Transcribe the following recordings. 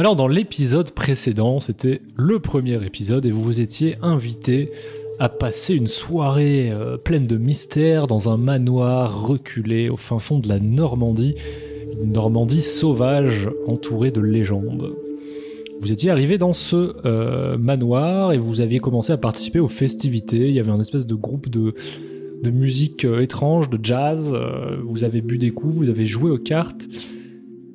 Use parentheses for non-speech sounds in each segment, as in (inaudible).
Alors dans l'épisode précédent, c'était le premier épisode et vous vous étiez invité à passer une soirée euh, pleine de mystères dans un manoir reculé au fin fond de la Normandie, une Normandie sauvage entourée de légendes. Vous étiez arrivé dans ce euh, manoir et vous aviez commencé à participer aux festivités. Il y avait un espèce de groupe de, musique euh, étrange, de jazz. Vous avez bu des coups, vous avez joué aux cartes.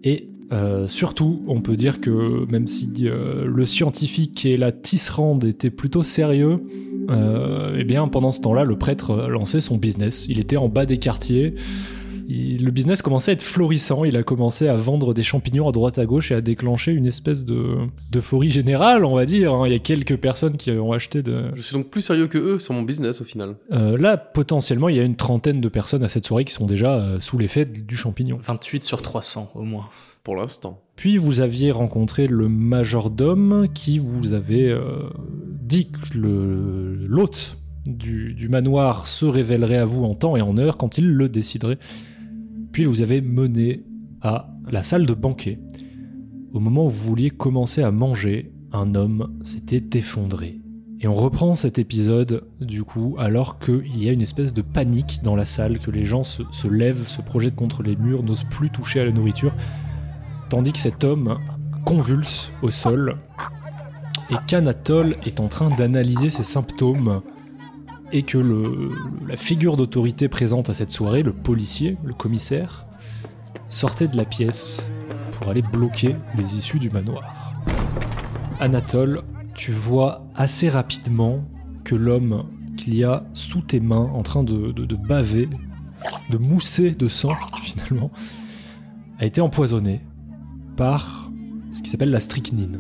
Et euh, surtout, on peut dire que même si euh, le scientifique et la tisserande étaient plutôt sérieux, euh, eh bien pendant ce temps-là, le prêtre euh, lançait son business. Il était en bas des quartiers. Il- le business commençait à être florissant. Il a commencé à vendre des champignons à droite à gauche et à déclencher une espèce de d'euphorie générale, on va dire. hein. Il y a quelques personnes qui ont acheté de. Je suis donc plus sérieux que eux sur mon business au final. Euh, là, potentiellement, il y a une trentaine de personnes à cette soirée qui sont déjà euh, sous l'effet du champignon. 28 sur 300 au moins. Puis vous aviez rencontré le majordome qui vous avait euh, dit que l'hôte du, manoir se révélerait à vous en temps et en heure quand il le déciderait. Puis vous avez mené à la salle de banquet. Au moment où vous vouliez commencer à manger, un homme s'était effondré. Et on reprend cet épisode, du coup, alors qu'il y a une espèce de panique dans la salle, que les gens se lèvent, se projettent contre les murs, n'osent plus toucher à la nourriture, tandis que cet homme convulse au sol, et qu'Anatole est en train d'analyser ses symptômes, et que le, la figure d'autorité présente à cette soirée, le policier, le commissaire, sortait de la pièce pour aller bloquer les issues du manoir. Anatole, tu vois assez rapidement que l'homme qu'il y a sous tes mains en train de, baver, de mousser de sang (laughs) finalement, a été empoisonné par ce qui s'appelle la strychnine.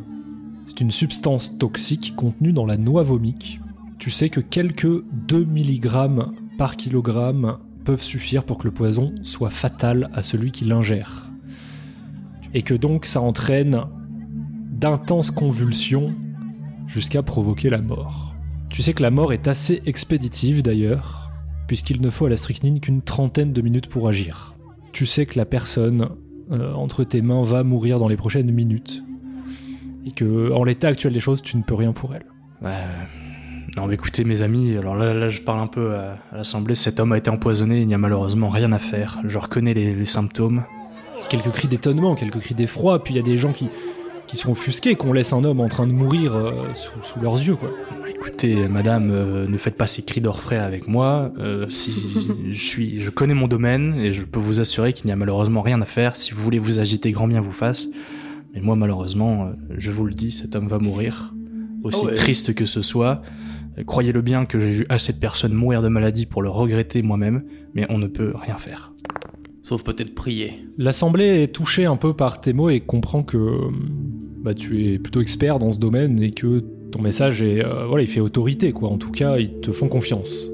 C'est une substance toxique contenue dans la noix vomique. Tu sais que quelques 2 mg par kilogramme peuvent suffire pour que le poison soit fatal à celui qui l'ingère. Et que donc ça entraîne d'intenses convulsions jusqu'à provoquer la mort. Tu sais que la mort est assez expéditive d'ailleurs, puisqu'il ne faut à la strychnine qu'une trentaine de minutes pour agir. Tu sais que la personne euh, entre tes mains va mourir dans les prochaines minutes, et que en l'état actuel des choses, tu ne peux rien pour elle. Euh, non, mais écoutez, mes amis, alors là, là je parle un peu à, à l'Assemblée. Cet homme a été empoisonné, il n'y a malheureusement rien à faire. Je reconnais les, les symptômes. Quelques cris d'étonnement, quelques cris d'effroi, puis il y a des gens qui, qui sont offusqués qu'on laisse un homme en train de mourir euh, sous, sous leurs yeux, quoi. Écoutez, madame, euh, ne faites pas ces cris d'orfraie avec moi. Euh, si je suis, je connais mon domaine et je peux vous assurer qu'il n'y a malheureusement rien à faire. Si vous voulez vous agiter, grand bien vous fasse. Mais moi, malheureusement, euh, je vous le dis, cet homme va mourir. Aussi Ah ouais. triste que ce soit. Croyez-le bien que j'ai vu assez de personnes mourir de maladie pour le regretter moi-même, mais on ne peut rien faire. Sauf peut-être prier. L'Assemblée est touchée un peu par tes mots et comprend que bah, tu es plutôt expert dans ce domaine et que ton message est, euh, voilà, il fait autorité, quoi. En tout cas, ils te font confiance.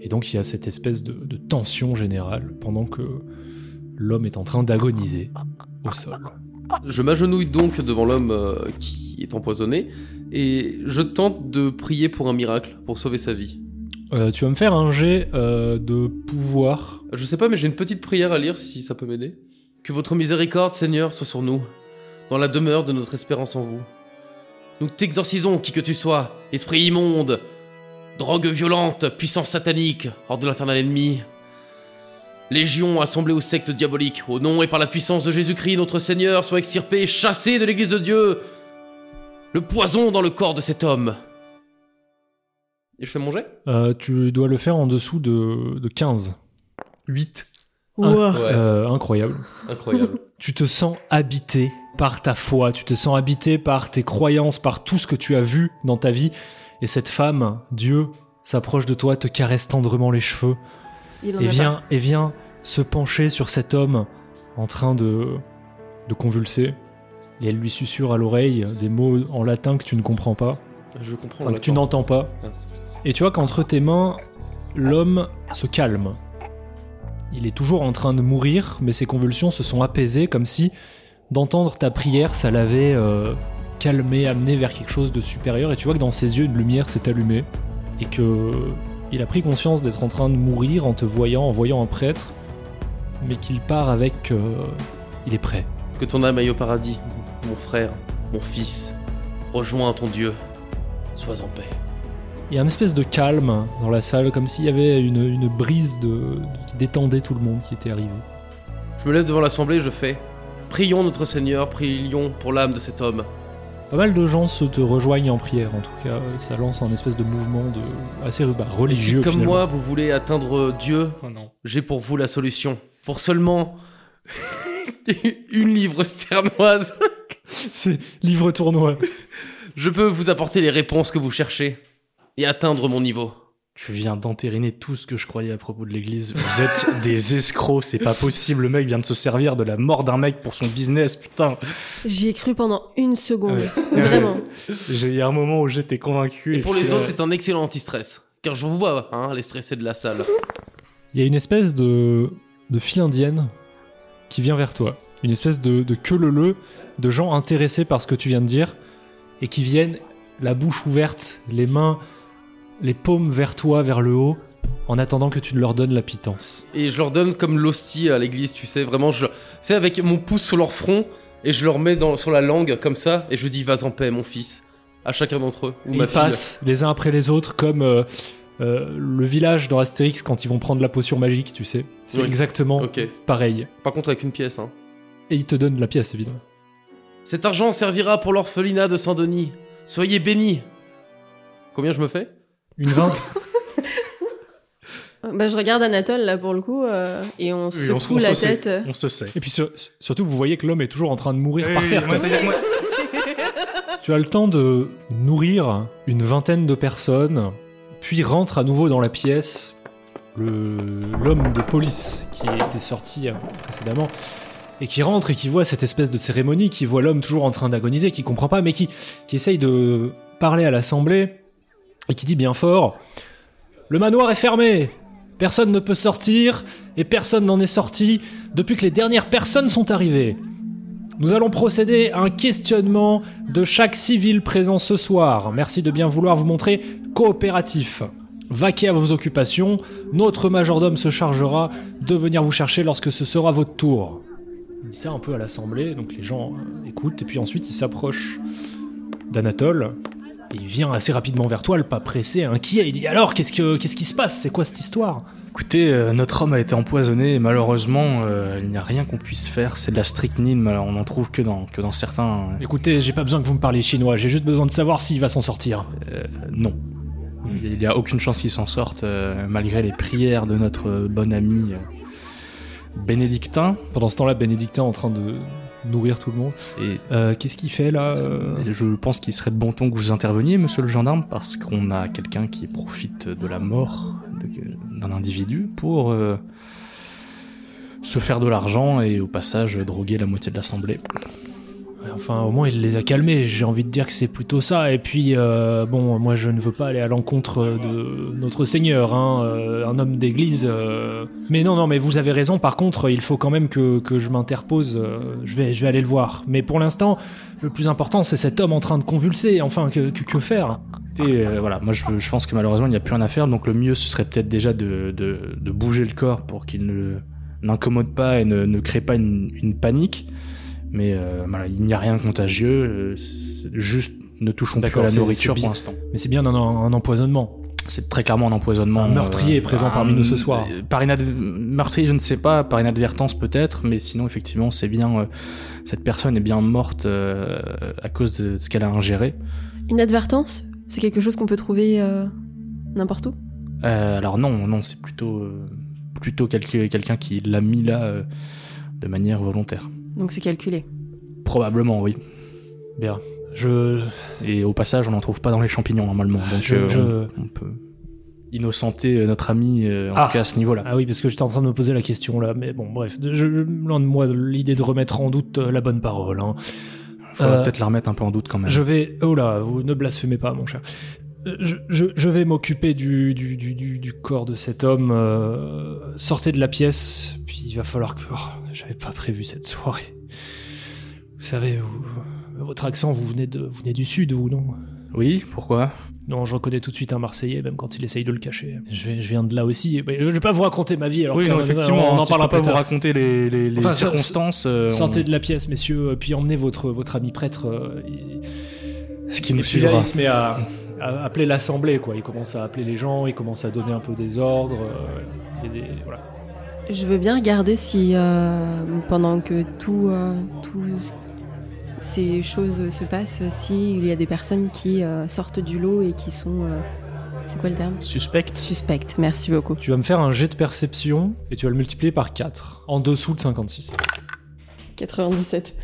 Et donc, il y a cette espèce de, de tension générale pendant que l'homme est en train d'agoniser au sol. Je m'agenouille donc devant l'homme euh, qui est empoisonné et je tente de prier pour un miracle, pour sauver sa vie. Euh, tu vas me faire un jet de pouvoir. Je sais pas, mais j'ai une petite prière à lire si ça peut m'aider. Que votre miséricorde, Seigneur, soit sur nous, dans la demeure de notre espérance en vous. Nous t'exorcisons, qui que tu sois, esprit immonde, drogue violente, puissance satanique, hors de l'infernal ennemi. Légion assemblée aux sectes diaboliques, au nom et par la puissance de Jésus-Christ, notre Seigneur, soit extirpé, chassé de l'église de Dieu, le poison dans le corps de cet homme. Et je fais mon jet? Euh, tu dois le faire en dessous de, de 15. 8. Ouais. Ouais, Euh, incroyable. incroyable. tu te sens habité par ta foi, tu te sens habité par tes croyances, par tout ce que tu as vu dans ta vie. Et cette femme, Dieu, s'approche de toi, te caresse tendrement les cheveux et vient, et vient se pencher sur cet homme en train de, de convulser. Et elle lui susurre à l'oreille des mots en latin que tu ne comprends pas, Je comprends. enfin, que tu n'entends pas. Ah. Et tu vois qu'entre tes mains, l'homme se calme. Il est toujours en train de mourir, mais ses convulsions se sont apaisées comme si d'entendre ta prière, ça l'avait euh, calmé, amené vers quelque chose de supérieur. Et tu vois que dans ses yeux, une lumière s'est allumée. Et que il a pris conscience d'être en train de mourir en te voyant, en voyant un prêtre, mais qu'il part avec. euh, il est prêt. Que ton âme aille au paradis. mon frère, mon fils, rejoins ton Dieu. Sois en paix. Il y a une espèce de calme dans la salle, comme s'il y avait une, une brise de, de- qui détendait tout le monde qui était arrivé. Je me lève devant l'assemblée je fais Prions notre Seigneur, prions pour l'âme de cet homme. Pas mal de gens se te rejoignent en prière, en tout cas, ça lance un espèce de mouvement de, assez bah, Et si, religieux. comme finalement. moi, vous voulez atteindre Dieu, Oh j'ai pour vous la solution. Pour seulement (laughs) une livre sternoise, (laughs) C'est livre tournoi. je peux vous apporter les réponses que vous cherchez et atteindre mon niveau. Tu viens d'entériner tout ce que je croyais à propos de l'église. Vous êtes (laughs) des escrocs, c'est pas possible. Le mec vient de se servir de la mort d'un mec pour son business, putain. J'y ai cru pendant une seconde. Ouais. (laughs) Vraiment. J'ai il y a un moment où j'étais convaincu. Et pour puis, les euh, autres, c'est un excellent anti-stress. Car je vous vois, hein, les stressés de la salle. Il y a une espèce de, de file indienne qui vient vers toi. Une espèce de, de queue leu de gens intéressés par ce que tu viens de dire et qui viennent la bouche ouverte, les mains, les paumes vers toi, vers le haut, en attendant que tu ne leur donnes la pitance. Et je leur donne comme l'hostie à l'église, tu sais, vraiment, je... c'est avec mon pouce sur leur front, et je leur mets dans, sur la langue, comme ça, et je dis, vas en paix, mon fils, à chacun d'entre eux, ou Et ma ils fille. passent les uns après les autres comme euh, euh, le village dans Astérix quand ils vont prendre la potion magique, tu sais. C'est Oui. exactement pareil. Par contre, avec une pièce, hein. Et ils te donnent la pièce, évidemment. Cet argent servira pour l'orphelinat de Saint-Denis. Soyez bénis. Combien je me fais? Une vingt. (laughs) Bah, je regarde Anatole là pour le coup euh, et on secoue se- on la se tête. On se sait. Et puis sur- surtout, vous voyez que l'homme est toujours en train de mourir par terre. moi, quoi. c'est-à-dire que moi- Tu as le temps de nourrir une vingtaine de personnes, puis rentre à nouveau dans la pièce le- l'homme de police qui était sorti euh, précédemment et qui rentre et qui voit cette espèce de cérémonie, qui voit l'homme toujours en train d'agoniser, qui comprend pas, mais qui, qui essaye de parler à l'assemblée et qui dit bien fort Le manoir est fermé Personne ne peut sortir et personne n'en est sorti depuis que les dernières personnes sont arrivées. Nous allons procéder à un questionnement de chaque civil présent ce soir. Merci de bien vouloir vous montrer coopératif. Vaquez à vos occupations, notre majordome se chargera de venir vous chercher lorsque ce sera votre tour. Il dit ça un peu à l'assemblée, donc les gens écoutent, et puis ensuite il s'approche d'Anatole, et il vient assez rapidement vers toi, le pas pressé, inquiet, il dit alors qu'est-ce, que, qu'est-ce qui se passe? C'est quoi cette histoire? Écoutez, euh, notre homme a été empoisonné et malheureusement, euh, il n'y a rien qu'on puisse faire. C'est de la strychnine, mais on n'en trouve que dans, que dans certains. euh, Écoutez, j'ai pas besoin que vous me parliez chinois, j'ai juste besoin de savoir s'il va s'en sortir. euh, non. Il n'y a aucune chance qu'il s'en sorte, malgré les prières de notre bon ami bénédictin. Pendant ce temps-là, Bénédictin en train de nourrir tout le monde. Et Euh, qu'est-ce qu'il fait là euh je pense qu'il serait de bon ton que vous interveniez, monsieur le gendarme, parce qu'on a quelqu'un qui profite de la mort d'un individu pour euh, se faire de l'argent et au passage droguer la moitié de l'assemblée. Enfin, au moins, il les a calmés. J'ai envie de dire que c'est plutôt ça. Et puis, euh, bon, moi, je ne veux pas aller à l'encontre de notre Seigneur, hein, euh, un homme d'église. euh. Mais non, non, mais vous avez raison. Par contre, il faut quand même que, que je m'interpose. je, vais, je vais aller le voir. Mais pour l'instant, le plus important, c'est cet homme en train de convulser. Enfin, que, faire? Et voilà, moi je, pense que malheureusement il n'y a plus rien à faire, donc le mieux ce serait peut-être déjà de, de, bouger le corps pour qu'il ne n'incommode pas et ne, ne crée pas une panique. Mais euh, voilà, il n'y a rien de contagieux, euh, juste ne touchons plus à la nourriture pour l'instant. Mais c'est bien un, un empoisonnement. C'est très clairement un empoisonnement. Un meurtrier est présent parmi nous ce euh, soir. Par. Meurtrier, je ne sais pas, par inadvertance peut-être, mais sinon effectivement c'est bien. euh, cette personne est bien morte euh, à cause de ce qu'elle a ingéré. Inadvertance? C'est quelque chose qu'on peut trouver euh, n'importe où? Euh, alors non, non, c'est plutôt euh, plutôt quelqu'un qui l'a mis là euh, de manière volontaire. Donc c'est calculé. Probablement, oui. Bien. Je, Et au passage, on n'en trouve pas dans les champignons normalement, donc Je- euh, je- On, on peut innocenter euh, notre ami euh, en Ah. tout cas à ce niveau-là. Ah oui, parce que j'étais en train de me poser la question là, mais bon, bref, je, je- loin de moi l'idée de remettre en doute la bonne parole. Hein. Faudra euh, peut-être la remettre un peu en doute quand même. Je vais, oh là, vous ne blasphémez pas, mon cher. Euh, Je, je, je vais m'occuper du, du, du, du, du corps de cet homme. euh, sortez de la pièce, puis il va falloir que. oh, J'avais pas prévu cette soirée. Vous savez, vous- votre accent, vous venez, de, vous venez du sud, vous, non? Oui, pourquoi? Non, je reconnais tout de suite un Marseillais, même quand il essaye de le cacher. Je, viens de là aussi. Mais Je vais pas vous raconter ma vie. Alors Oui, que- non, effectivement, on en si je parlera pas vous raconter les, les- les Enfin, ça- circonstances. euh, on- Sortez de la pièce, messieurs, puis emmenez votre, votre ami prêtre. euh, et- Ce qui nous suivra. il se met à, à appeler l'assemblée, quoi. Il commence à appeler les gens, il commence à donner un peu des ordres. euh, et des- voilà. Je veux bien regarder si, euh, pendant que tout, euh, tout ces choses se passent, s'il y a des personnes qui euh, sortent du lot et qui sont. euh, c'est quoi le terme? Suspect. Suspectes. Merci beaucoup. Tu vas me faire un jet de perception et tu vas le multiplier par 4, en dessous de 56. 97.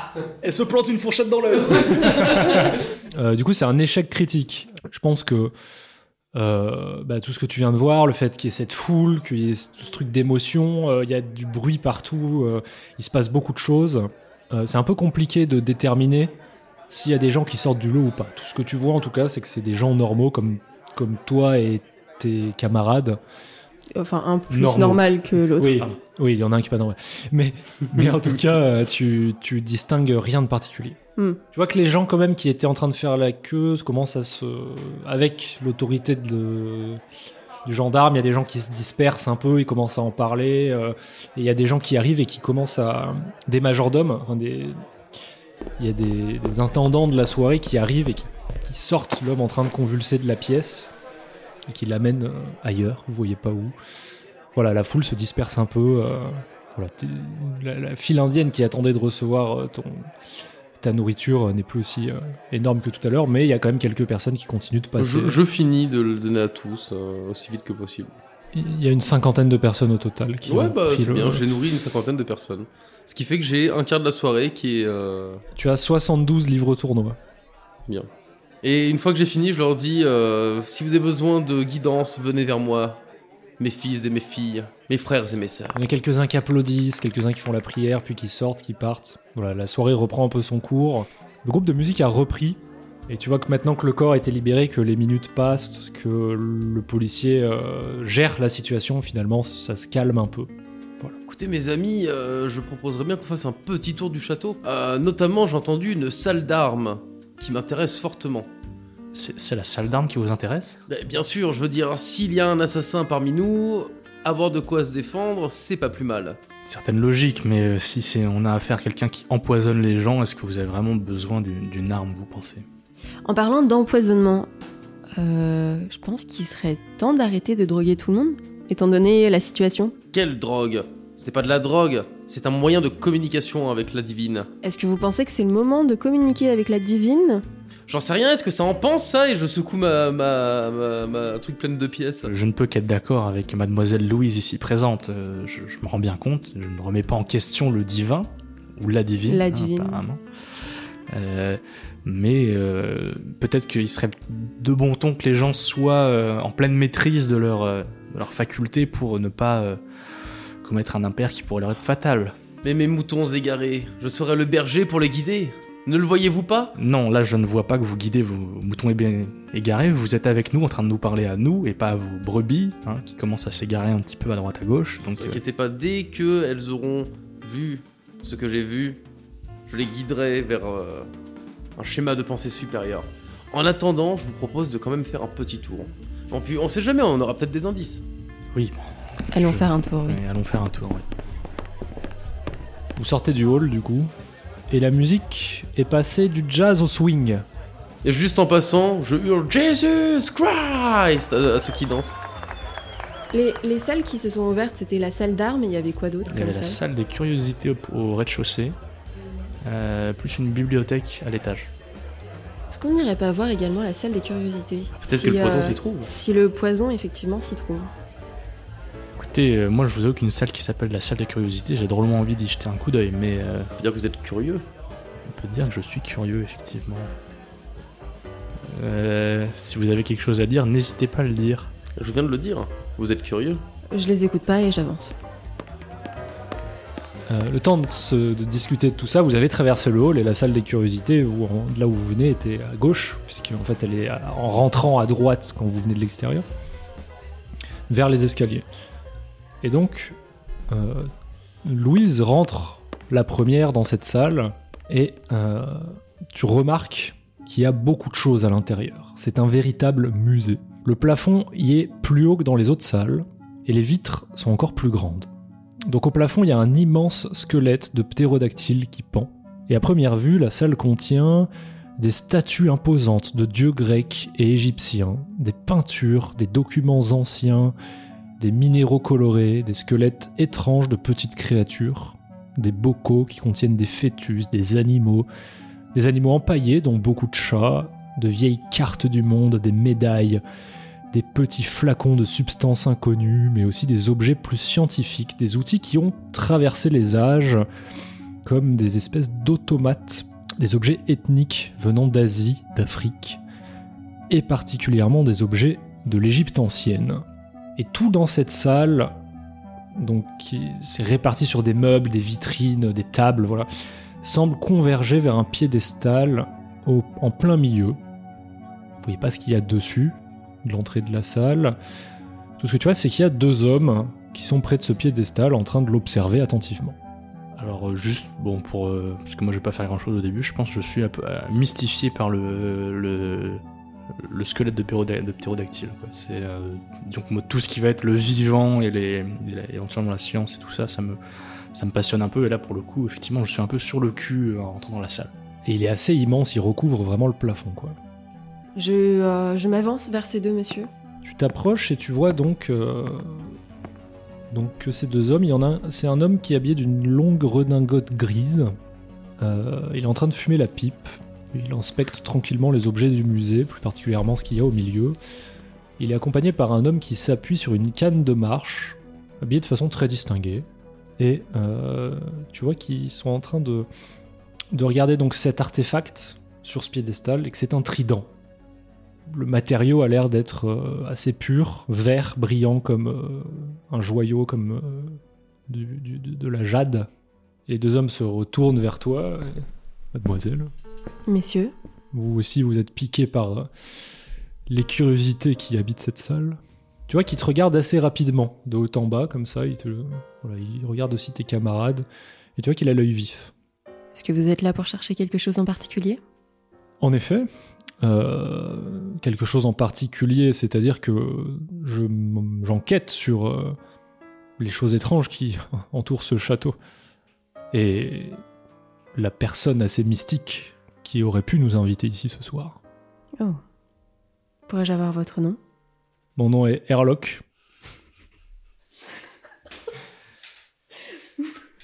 (laughs) Elle se plante une fourchette dans l'œil. (laughs) Euh, du coup, c'est un échec critique. Je pense que euh, bah, tout ce que tu viens de voir, le fait qu'il y ait cette foule, qu'il y ait tout ce truc d'émotion, euh, il y a du bruit partout, il se passe beaucoup de choses. C'est un peu compliqué de déterminer s'il y a des gens qui sortent du lot ou pas. Tout ce que tu vois, en tout cas, c'est que c'est des gens normaux comme, comme toi et tes camarades. Enfin, un plus Normaux. normal que l'autre. Oui, oui, il y en a un qui est pas normal. Mais, (laughs) mais en tout cas, euh, tu, tu distingues rien de particulier. Hmm. Tu vois que les gens, quand même, qui étaient en train de faire la queue, commencent à se. Avec l'autorité de- du gendarme, il y a des gens qui se dispersent un peu, ils commencent à en parler. euh, et il y a des gens qui arrivent et qui commencent à. Des majordomes, enfin des. Il y a des, des intendants de la soirée qui arrivent et qui, qui sortent l'homme en train de convulser de la pièce et qui l'amènent euh, ailleurs, vous voyez pas où. Voilà, la foule se disperse un peu. euh, voilà, la, la file indienne qui attendait de recevoir euh, ton, ta nourriture n'est plus aussi euh, énorme que tout à l'heure, mais il y a quand même quelques personnes qui continuent de passer. Je, je finis de le donner à tous euh, aussi vite que possible. Il y a une cinquantaine de personnes au total qui Ouais, bah c'est le- bien, j'ai nourri une cinquantaine de personnes. Ce qui fait que j'ai un quart de la soirée qui est Tu as 72 livres tournois. bien. Et une fois que j'ai fini, je leur dis euh, si vous avez besoin de guidance, venez vers moi. Mes fils et mes filles, mes frères et mes sœurs. Il y en a quelques-uns qui applaudissent, quelques-uns qui font la prière, puis qui sortent, qui partent. Voilà, la soirée reprend un peu son cours. Le groupe de musique a repris. Et tu vois que maintenant que le corps a été libéré, que les minutes passent, que le policier euh, gère la situation, finalement, ça se calme un peu. Écoutez mes amis, euh, je proposerais bien qu'on fasse un petit tour du château. Notamment, j'ai entendu une salle d'armes qui m'intéresse fortement. C'est la salle d'armes qui vous intéresse? Eh Bien sûr, je veux dire, s'il y a un assassin parmi nous, avoir de quoi se défendre, c'est pas plus mal. Certaine logique, mais euh, si c'est on a affaire à quelqu'un qui empoisonne les gens, est-ce que vous avez vraiment besoin d'une d'une arme, vous pensez? En parlant d'empoisonnement, euh, je pense qu'il serait temps d'arrêter de droguer tout le monde, étant donné la situation. Quelle drogue? C'est pas de la drogue, c'est un moyen de communication avec la divine. Est-ce que vous pensez que c'est le moment de communiquer avec la divine? J'en sais rien, est-ce que ça en pense ça Et je secoue ma, ma, ma, ma truc pleine de pièces? Je ne peux qu'être d'accord avec mademoiselle Louise ici présente. Euh, je, je me rends bien compte, je ne remets pas en question le divin, ou la divine. La hein, divine. apparemment. Euh, mais euh, peut-être qu'il serait de bon ton que les gens soient euh, en pleine maîtrise de leur, euh, de leur faculté pour ne pas euh, commettre un impair qui pourrait leur être fatal. Mais mes moutons égarés, je serai le berger pour les guider. Ne le voyez-vous pas? Non, là je ne vois pas que vous guidez vos moutons éga- égarés, vous êtes avec nous en train de nous parler à nous et pas à vos brebis hein, qui commencent à s'égarer un petit peu à droite à gauche. Ne vous euh, inquiétez pas, dès que elles auront vu ce que j'ai vu, je les guiderai vers euh, un schéma de pensée supérieur. En attendant, je vous propose de quand même faire un petit tour. On, on sait jamais, on aura peut-être des indices. oui, Allons Je- faire un tour, oui. ouais, allons faire un tour. ouais. Vous sortez du hall, du coup, et la musique est passée du jazz au swing. Et juste en passant, je hurle Jesus Christ à, à ceux qui dansent. Les, les salles qui se sont ouvertes, c'était la salle d'armes et il y avait quoi d'autre Il y avait la salle salle des curiosités au, au rez-de-chaussée, euh, plus une bibliothèque à l'étage. Est-ce qu'on n'irait pas voir également la salle des curiosités Peut-être Si, que le poison euh, s'y trouve. Si le poison, effectivement, s'y trouve. Écoutez, euh, moi je vous avoue qu'une salle qui s'appelle la salle des curiosités, j'ai drôlement envie d'y jeter un coup d'œil, mais euh, Ça veut dire que vous êtes curieux. on peut dire que je suis curieux, effectivement. Euh, si vous avez quelque chose à dire, n'hésitez pas à le dire. Je viens de le dire. Vous êtes curieux. Je les écoute pas et j'avance. Euh, le temps de, se- de discuter de tout ça, vous avez traversé le hall et la salle des curiosités, où, en- là où vous venez, était à gauche, puisqu'en fait elle est à- en rentrant à droite quand vous venez de l'extérieur, vers les escaliers. Et donc, euh, Louise rentre la première dans cette salle et euh, tu remarques qui a beaucoup de choses à l'intérieur. C'est un véritable musée. Le plafond y est plus haut que dans les autres salles, et les vitres sont encore plus grandes. Donc au plafond, il y a un immense squelette de ptérodactyle qui pend. Et à première vue, la salle contient des statues imposantes de dieux grecs et égyptiens, des peintures, des documents anciens, des minéraux colorés, des squelettes étranges de petites créatures, des bocaux qui contiennent des fœtus, des animaux, des animaux empaillés dont beaucoup de chats, de vieilles cartes du monde, des médailles, des petits flacons de substances inconnues, mais aussi des objets plus scientifiques, des outils qui ont traversé les âges, comme des espèces d'automates, des objets ethniques venant d'Asie, d'Afrique, et particulièrement des objets de l'Égypte ancienne. Et tout dans cette salle, donc qui- c'est réparti sur des meubles, des vitrines, des tables, voilà, semble converger vers un piédestal en plein milieu. Vous voyez pas ce qu'il y a dessus, de l'entrée de la salle. Tout ce que tu vois, c'est qu'il y a deux hommes qui sont près de ce piédestal en train de l'observer attentivement. Alors euh, juste, bon, pour... euh, parce que moi je vais pas faire grand chose au début, je pense que je suis un peu euh, mystifié par le... le le squelette de, de ptérodactyle. C'est euh, donc moi tout ce qui va être le vivant et les, et la- éventuellement la science et tout ça, ça me ça me passionne un peu. Et là pour le coup, effectivement, je suis un peu sur le cul euh, en rentrant dans la salle. Et il est assez immense, il recouvre vraiment le plafond, quoi. Je, euh, je m'avance vers ces deux messieurs. Tu t'approches et tu vois donc euh, donc que ces deux hommes, il y en a, c'est un homme qui est habillé d'une longue redingote grise. Euh, il est en train de fumer la pipe. Il inspecte tranquillement les objets du musée, plus particulièrement ce qu'il y a au milieu. Il est accompagné par un homme qui s'appuie sur une canne de marche, habillé de façon très distinguée. Et euh, tu vois qu'ils sont en train de, de regarder donc cet artefact sur ce piédestal et que c'est un trident. Le matériau a l'air d'être euh, assez pur, vert, brillant comme euh, un joyau, comme de, la jade. Les deux hommes se retournent vers toi. Mademoiselle, Messieurs, vous aussi vous êtes piqué par euh, les curiosités qui habitent cette salle. Tu vois qu'il te regarde assez rapidement, de haut en bas, comme ça. Il, te, voilà, il regarde aussi tes camarades. Et tu vois qu'il a l'œil vif. est-ce que vous êtes là pour chercher quelque chose en particulier? En effet, euh, quelque chose en particulier, c'est-à-dire que je j'enquête sur euh, les choses étranges qui (laughs) entourent ce château. Et la personne assez mystique qui aurait pu nous inviter ici ce soir. Oh. Pourrais-je avoir votre nom? Mon nom est Erlock.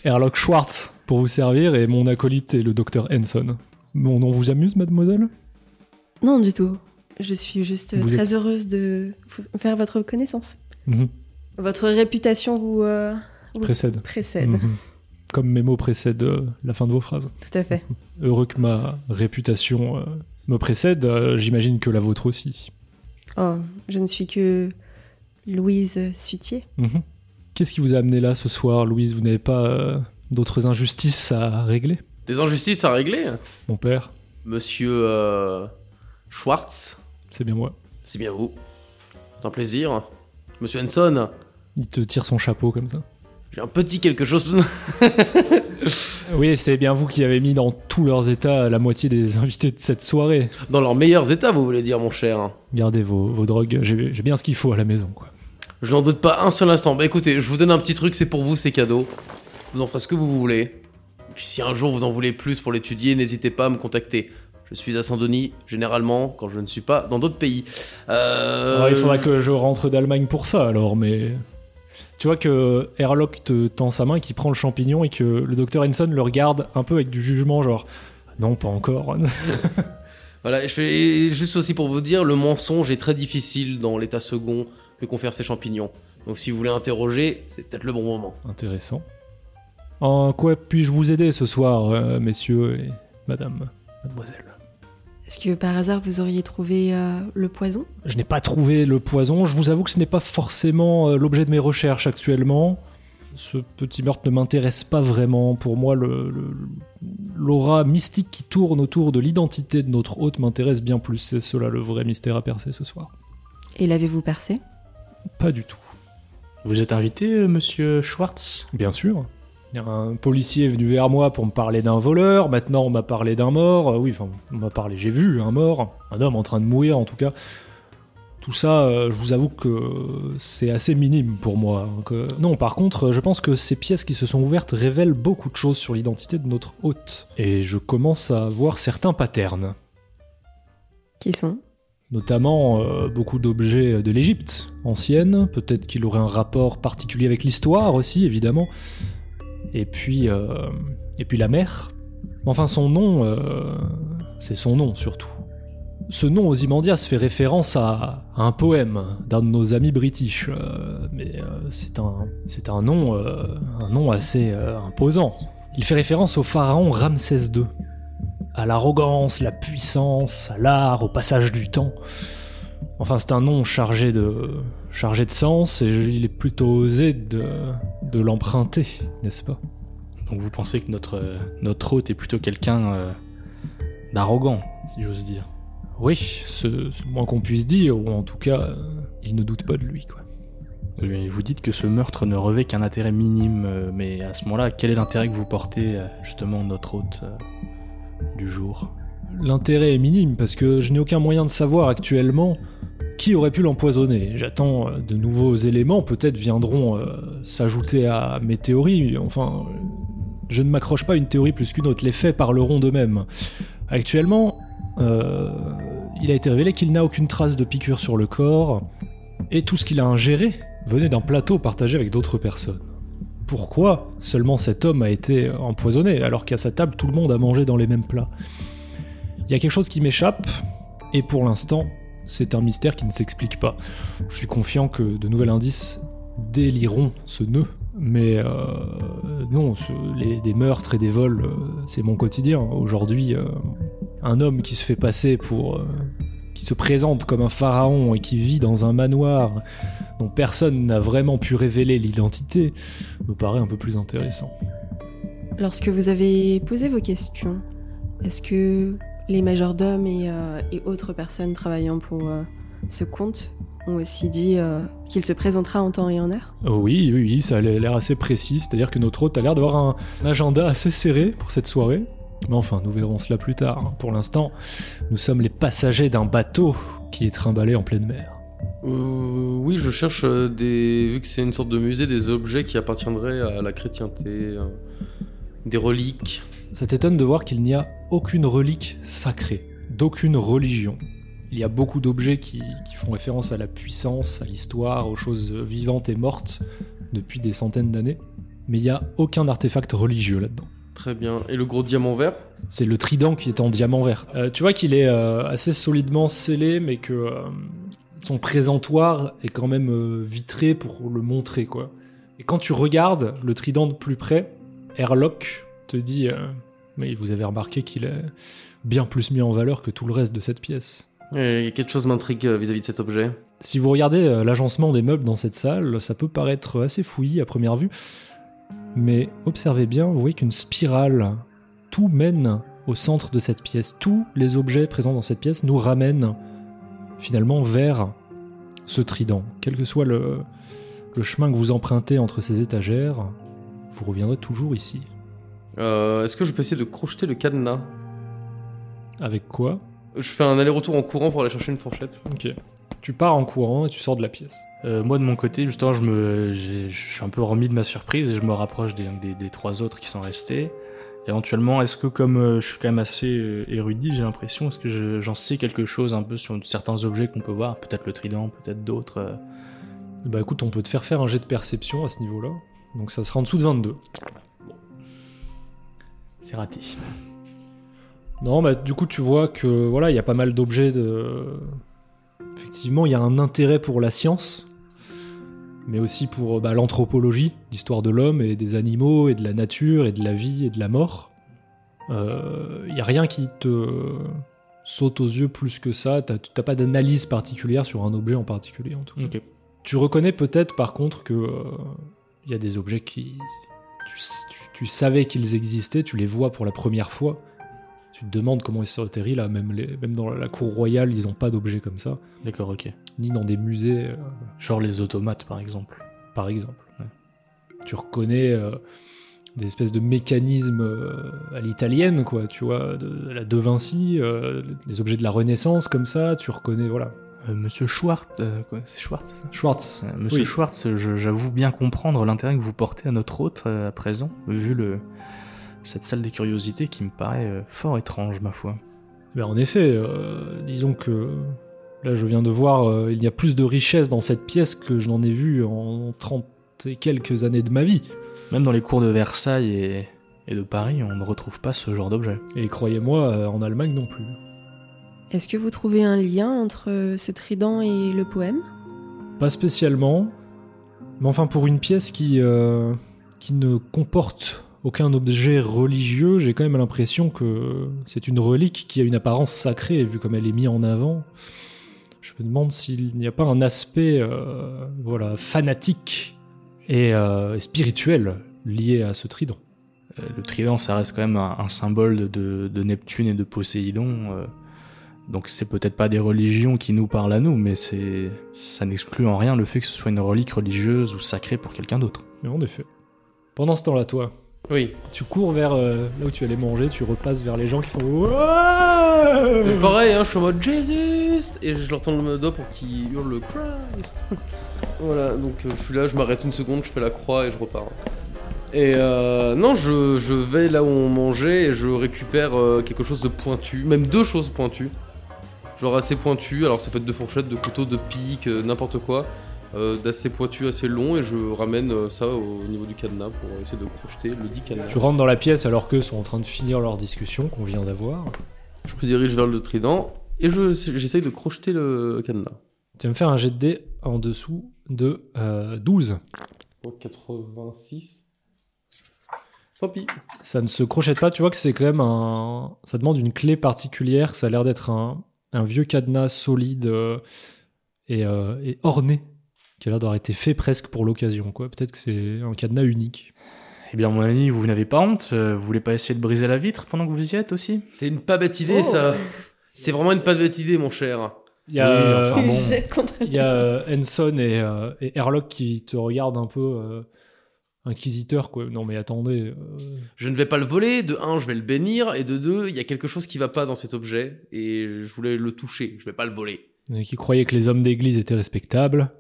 Erlock (laughs) Schwartz, pour vous servir, et mon acolyte est le docteur Henson. Mon nom vous amuse, mademoiselle? Non, du tout. Je suis juste Vous très heureuse de faire votre connaissance. Mhm. Votre réputation vous, euh, vous Précède. précède. Mhm. Comme mes mots précèdent euh, la fin de vos phrases. Tout à fait. (laughs) Heureux que ma réputation euh, me précède, euh, j'imagine que la vôtre aussi. Oh, je ne suis que Louise Sutier. Mhm. Qu'est-ce qui vous a amené là ce soir, Louise? Vous n'avez pas euh, d'autres injustices à régler? Des injustices à régler? Mon père, Monsieur euh, Schwartz, c'est bien moi. c'est bien vous. C'est un plaisir. Monsieur Henson, Il te tire son chapeau comme ça. J'ai un petit quelque chose. (laughs) Oui, c'est bien vous qui avez mis dans tous leurs états la moitié des invités de cette soirée. Dans leurs meilleurs états, vous voulez dire, mon cher. Gardez vos, vos drogues, j'ai bien ce qu'il faut à la maison, quoi. Je n'en doute pas un seul instant. Bah écoutez, je vous donne un petit truc, c'est pour vous, c'est cadeau. Vous en ferez ce que vous voulez. Et puis si un jour vous en voulez plus pour l'étudier, n'hésitez pas à me contacter. Je suis à Saint-Denis, généralement, quand je ne suis pas dans d'autres pays. Euh... Alors, il faudra que je rentre d'Allemagne pour ça, alors, mais... Tu vois que Erlock te tend sa main, qui prend le champignon, et que le docteur Henson le regarde un peu avec du jugement, genre... Non, pas encore. (laughs) Voilà, je fais juste aussi pour vous dire, le mensonge est très difficile dans l'état second que confèrent ces champignons. Donc si vous voulez interroger, c'est peut-être le bon moment. Intéressant. En quoi puis-je vous aider ce soir, euh, messieurs et madame, mademoiselle? Est-ce que par hasard vous auriez trouvé euh, le poison? Je n'ai pas trouvé le poison. Je vous avoue que ce n'est pas forcément euh, l'objet de mes recherches actuellement. Ce petit meurtre ne m'intéresse pas vraiment. Pour moi, le- le- l'aura mystique qui tourne autour de l'identité de notre hôte m'intéresse bien plus. C'est cela le vrai mystère à percer ce soir. Et l'avez-vous percé? Pas du tout. Vous êtes invité, euh, monsieur Schwartz? Bien sûr. Un policier est venu vers moi pour me parler d'un voleur, maintenant on m'a parlé d'un mort, Euh, oui, enfin, on m'a parlé, j'ai vu un mort, un homme en train de mourir en tout cas. Tout ça, euh, je vous avoue que c'est assez minime pour moi. Donc, euh, non, par contre, je pense que ces pièces qui se sont ouvertes révèlent beaucoup de choses sur l'identité de notre hôte. Et je commence à voir certains patterns. Qui sont? Notamment euh, beaucoup d'objets de l'Égypte ancienne, peut-être qu'il aurait un rapport particulier avec l'histoire aussi, évidemment. Et puis, euh, et puis la mer. Enfin, son nom, euh, c'est son nom surtout. Ce nom Ozymandias fait référence à, un poème d'un de nos amis british, euh, mais c'est un, nom, un nom assez imposant. Il fait référence au pharaon Ramsès II, à l'arrogance, la puissance, à l'art, au passage du temps. Enfin, c'est un nom chargé de, chargé de sens et il est plutôt osé de, de l'emprunter, n'est-ce pas? Donc vous pensez que notre, euh, notre hôte est plutôt quelqu'un euh, d'arrogant, si j'ose dire? Oui, c'est le moins qu'on puisse dire, ou en tout cas, euh, il ne doute pas de lui, quoi. Et Vous dites que ce meurtre ne revêt qu'un intérêt minime, mais à ce moment-là, quel est l'intérêt que vous portez à justement notre hôte euh, du jour? L'intérêt est minime parce que je n'ai aucun moyen de savoir actuellement qui aurait pu l'empoisonner? J'attends euh, de nouveaux éléments, peut-être viendront euh, s'ajouter à mes théories. Enfin, je ne m'accroche pas à une théorie plus qu'une autre. Les faits parleront d'eux-mêmes. Actuellement, euh, il a été révélé qu'il n'a aucune trace de piqûre sur le corps et tout ce qu'il a ingéré venait d'un plateau partagé avec d'autres personnes. Pourquoi seulement cet homme a été empoisonné alors qu'à sa table tout le monde a mangé dans les mêmes plats? Il y a quelque chose qui m'échappe, et pour l'instant, c'est un mystère qui ne s'explique pas. Je suis confiant que de nouveaux indices déliront ce nœud, mais euh, non, les, des meurtres et des vols, euh, c'est mon quotidien. Aujourd'hui, euh, un homme qui se fait passer pour... qui se présente comme un pharaon et qui vit dans un manoir dont personne n'a vraiment pu révéler l'identité, me paraît un peu plus intéressant. Lorsque vous avez posé vos questions, est-ce que les majordomes et, euh, et autres personnes travaillant pour euh, ce compte ont aussi dit euh, qu'il se présentera en temps et en heure Oh Oui, oui, oui, ça a l'air assez précis, c'est-à-dire que notre hôte a l'air d'avoir un agenda assez serré pour cette soirée. Mais enfin, nous verrons cela plus tard. Pour l'instant, nous sommes les passagers d'un bateau qui est trimballé en pleine mer. Euh, oui, je cherche euh, des. Vu que c'est une sorte de musée, des objets qui appartiendraient à la chrétienté, euh, des reliques. Ça t'étonne de voir qu'il n'y a aucune relique sacrée, d'aucune religion. Il y a beaucoup d'objets qui, qui font référence à la puissance, à l'histoire, aux choses vivantes et mortes depuis des centaines d'années. Mais il n'y a aucun artefact religieux là-dedans. Très bien. Et le gros diamant vert? C'est le trident qui est en diamant vert. Euh, tu vois qu'il est euh, assez solidement scellé, mais que euh, son présentoir est quand même vitré pour le montrer, quoi. Et quand tu regardes le trident de plus près, Airlock te dit euh, Mais vous avez remarqué qu'il est bien plus mis en valeur que tout le reste de cette pièce. Et quelque chose m'intrigue euh, vis-à-vis de cet objet. Si vous regardez euh, l'agencement des meubles dans cette salle, ça peut paraître assez fouillis à première vue, mais observez bien, vous voyez qu'une spirale, tout mène au centre de cette pièce. Tous les objets présents dans cette pièce nous ramènent finalement vers ce trident. Quel que soit le, le chemin que vous empruntez entre ces étagères, vous reviendrez toujours ici. Euh, Est-ce que je peux essayer de crocheter le cadenas Avec quoi Je fais un aller-retour en courant pour aller chercher une fourchette. Ok. Tu pars en courant et tu sors de la pièce. Euh, moi de mon côté, justement, je me, j'ai- je suis un peu remis de ma surprise et je me rapproche des, des, des trois autres qui sont restés. Éventuellement, est-ce que comme euh, je suis quand même assez euh, érudit, j'ai l'impression, est-ce que je- j'en sais quelque chose un peu sur certains objets qu'on peut voir, peut-être le trident, peut-être d'autres. euh. Bah écoute, on peut te faire faire un jet de perception à ce niveau-là. Donc ça sera en dessous de 22. C'est raté. Non, bah du coup tu vois que voilà, il y a pas mal d'objets de. Effectivement, il y a un intérêt pour la science, mais aussi pour bah, l'anthropologie, l'histoire de l'homme et des animaux et de la nature et de la vie et de la mort. Euh, Il y a rien qui te saute aux yeux plus que ça. T'as t'as pas d'analyse particulière sur un objet en particulier en tout cas. Tu reconnais peut-être par contre que euh, il y a des objets qui tu, tu- tu savais qu'ils existaient, tu les vois pour la première fois. Tu te demandes comment ils sont atterris là, même, les, même dans la cour royale, ils n'ont pas d'objets comme ça, D'accord, ok. ni dans des musées, euh, Genre les automates, par exemple. par exemple. Tu reconnais euh, des espèces de mécanismes euh, à l'italienne, quoi, tu vois, de, la De Vinci, les objets de la Renaissance, comme ça, tu reconnais, voilà. Euh, Monsieur Schwartz, euh, quoi, Schwartz. Euh, Monsieur Oui. Schwartz, je- j'avoue bien comprendre l'intérêt que vous portez à notre hôte euh, à présent, vu le cette salle des curiosités qui me paraît euh, fort étrange, ma foi. Ben, en effet, euh, disons que là, je viens de voir, euh, il y a plus de richesse dans cette pièce que je n'en ai vu en 30 et quelques années de ma vie. Même dans les cours de Versailles et, et de Paris, on ne retrouve pas ce genre d'objet. Et croyez-moi, en Allemagne non plus. Est-ce que vous trouvez un lien entre ce trident et le poème? Pas spécialement. Mais enfin, pour une pièce qui, euh, qui ne comporte aucun objet religieux, j'ai quand même l'impression que c'est une relique qui a une apparence sacrée, vu comme elle est mise en avant. Je me demande s'il n'y a pas un aspect euh, voilà, fanatique et, euh, spirituel lié à ce trident. Euh, Le trident, ça reste quand même un, un symbole de, de Neptune et de Poséidon. Donc c'est peut-être pas des religions qui nous parlent à nous, mais c'est ça n'exclut en rien le fait que ce soit une relique religieuse ou sacrée pour quelqu'un d'autre. Mais en effet. Pendant ce temps-là, toi, Oui. tu cours vers euh, là où tu allais manger, tu repasses vers les gens qui font C'est pareil, hein, je suis en mode Jésus Et je leur tends le doigt pour qu'ils hurlent Christ. voilà, donc euh, je suis là, je m'arrête une seconde, je fais la croix et je repars. Et euh, non, je, je vais là où on mangeait et je récupère euh, quelque chose de pointu, même deux choses pointues. Genre assez pointu, alors ça peut être de fourchettes, de couteaux, de piques, euh, n'importe quoi. euh, d'assez pointu, assez long et je ramène euh, ça au niveau du cadenas pour essayer de crocheter le dit cadenas. Tu rentres dans la pièce alors qu'eux sont en train de finir leur discussion qu'on vient d'avoir. Je me dirige vers le trident et je j'essaye de crocheter le cadenas. Tu vas me faire un jet de dés en dessous de euh, 12. Oh, 86. Tant pis. Ça ne se crochette pas, tu vois que c'est quand même un... Ça demande une clé particulière, ça a l'air d'être un, un vieux cadenas solide euh, et, euh, et orné, qui a l'air d'avoir été fait presque pour l'occasion. quoi. Peut-être que c'est un cadenas unique. Eh bien, mon ami, vous n'avez pas honte euh, Vous voulez pas essayer de briser la vitre pendant que vous y êtes aussi? C'est une pas bête idée, Oh. ça. C'est vraiment une pas bête idée, mon cher. Il y a, Oui, enfin bon. (laughs) Il y a Henson et, euh, et Herlock qui te regardent un peu euh, inquisiteur, quoi. Non mais attendez, euh, Je ne vais pas le voler. De un, je vais le bénir. Et de deux, il y a quelque chose qui va pas dans cet objet. Et je voulais le toucher. Je vais pas le voler. euh, qui croyaient que les hommes d'église étaient respectables.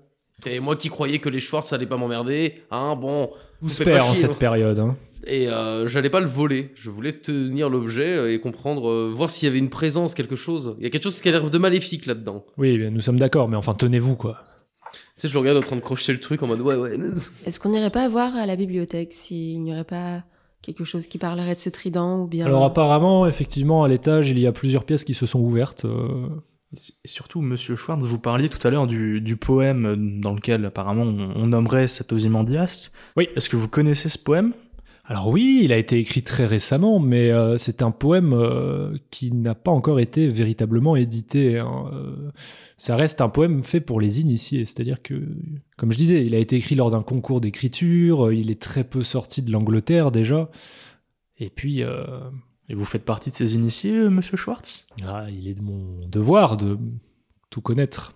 Et moi qui croyais que les Schwartz allaient pas m'emmerder, hein, bon. Faites se perd en chier, cette hein. période. Hein. Et euh, j'allais pas le voler. Je voulais tenir l'objet et comprendre, euh, voir s'il y avait une présence, quelque chose. Il y a quelque chose qui a l'air de maléfique là-dedans. Oui, bien, nous sommes d'accord, mais enfin tenez-vous quoi. Tu sais, je le regarde en train de crocheter le truc en mode ouais, ouais. Est-ce qu'on n'irait pas voir à la bibliothèque s'il n'y aurait pas quelque chose qui parlerait de ce trident ou bien Alors apparemment, effectivement, à l'étage, il y a plusieurs pièces qui se sont ouvertes. euh, Et surtout, monsieur Schwartz, vous parliez tout à l'heure du, du poème dans lequel apparemment on, on nommerait cet Ozymandias. Oui. Est-ce que vous connaissez ce poème? Alors oui, il a été écrit très récemment, mais euh, c'est un poème euh, qui n'a pas encore été véritablement édité. hein. Euh, Ça reste un poème fait pour les initiés, c'est-à-dire que, comme je disais, il a été écrit lors d'un concours d'écriture, il est très peu sorti de l'Angleterre déjà, et puis Et vous faites partie de ces initiés, monsieur Schwartz? Ah, il est de mon devoir de tout connaître.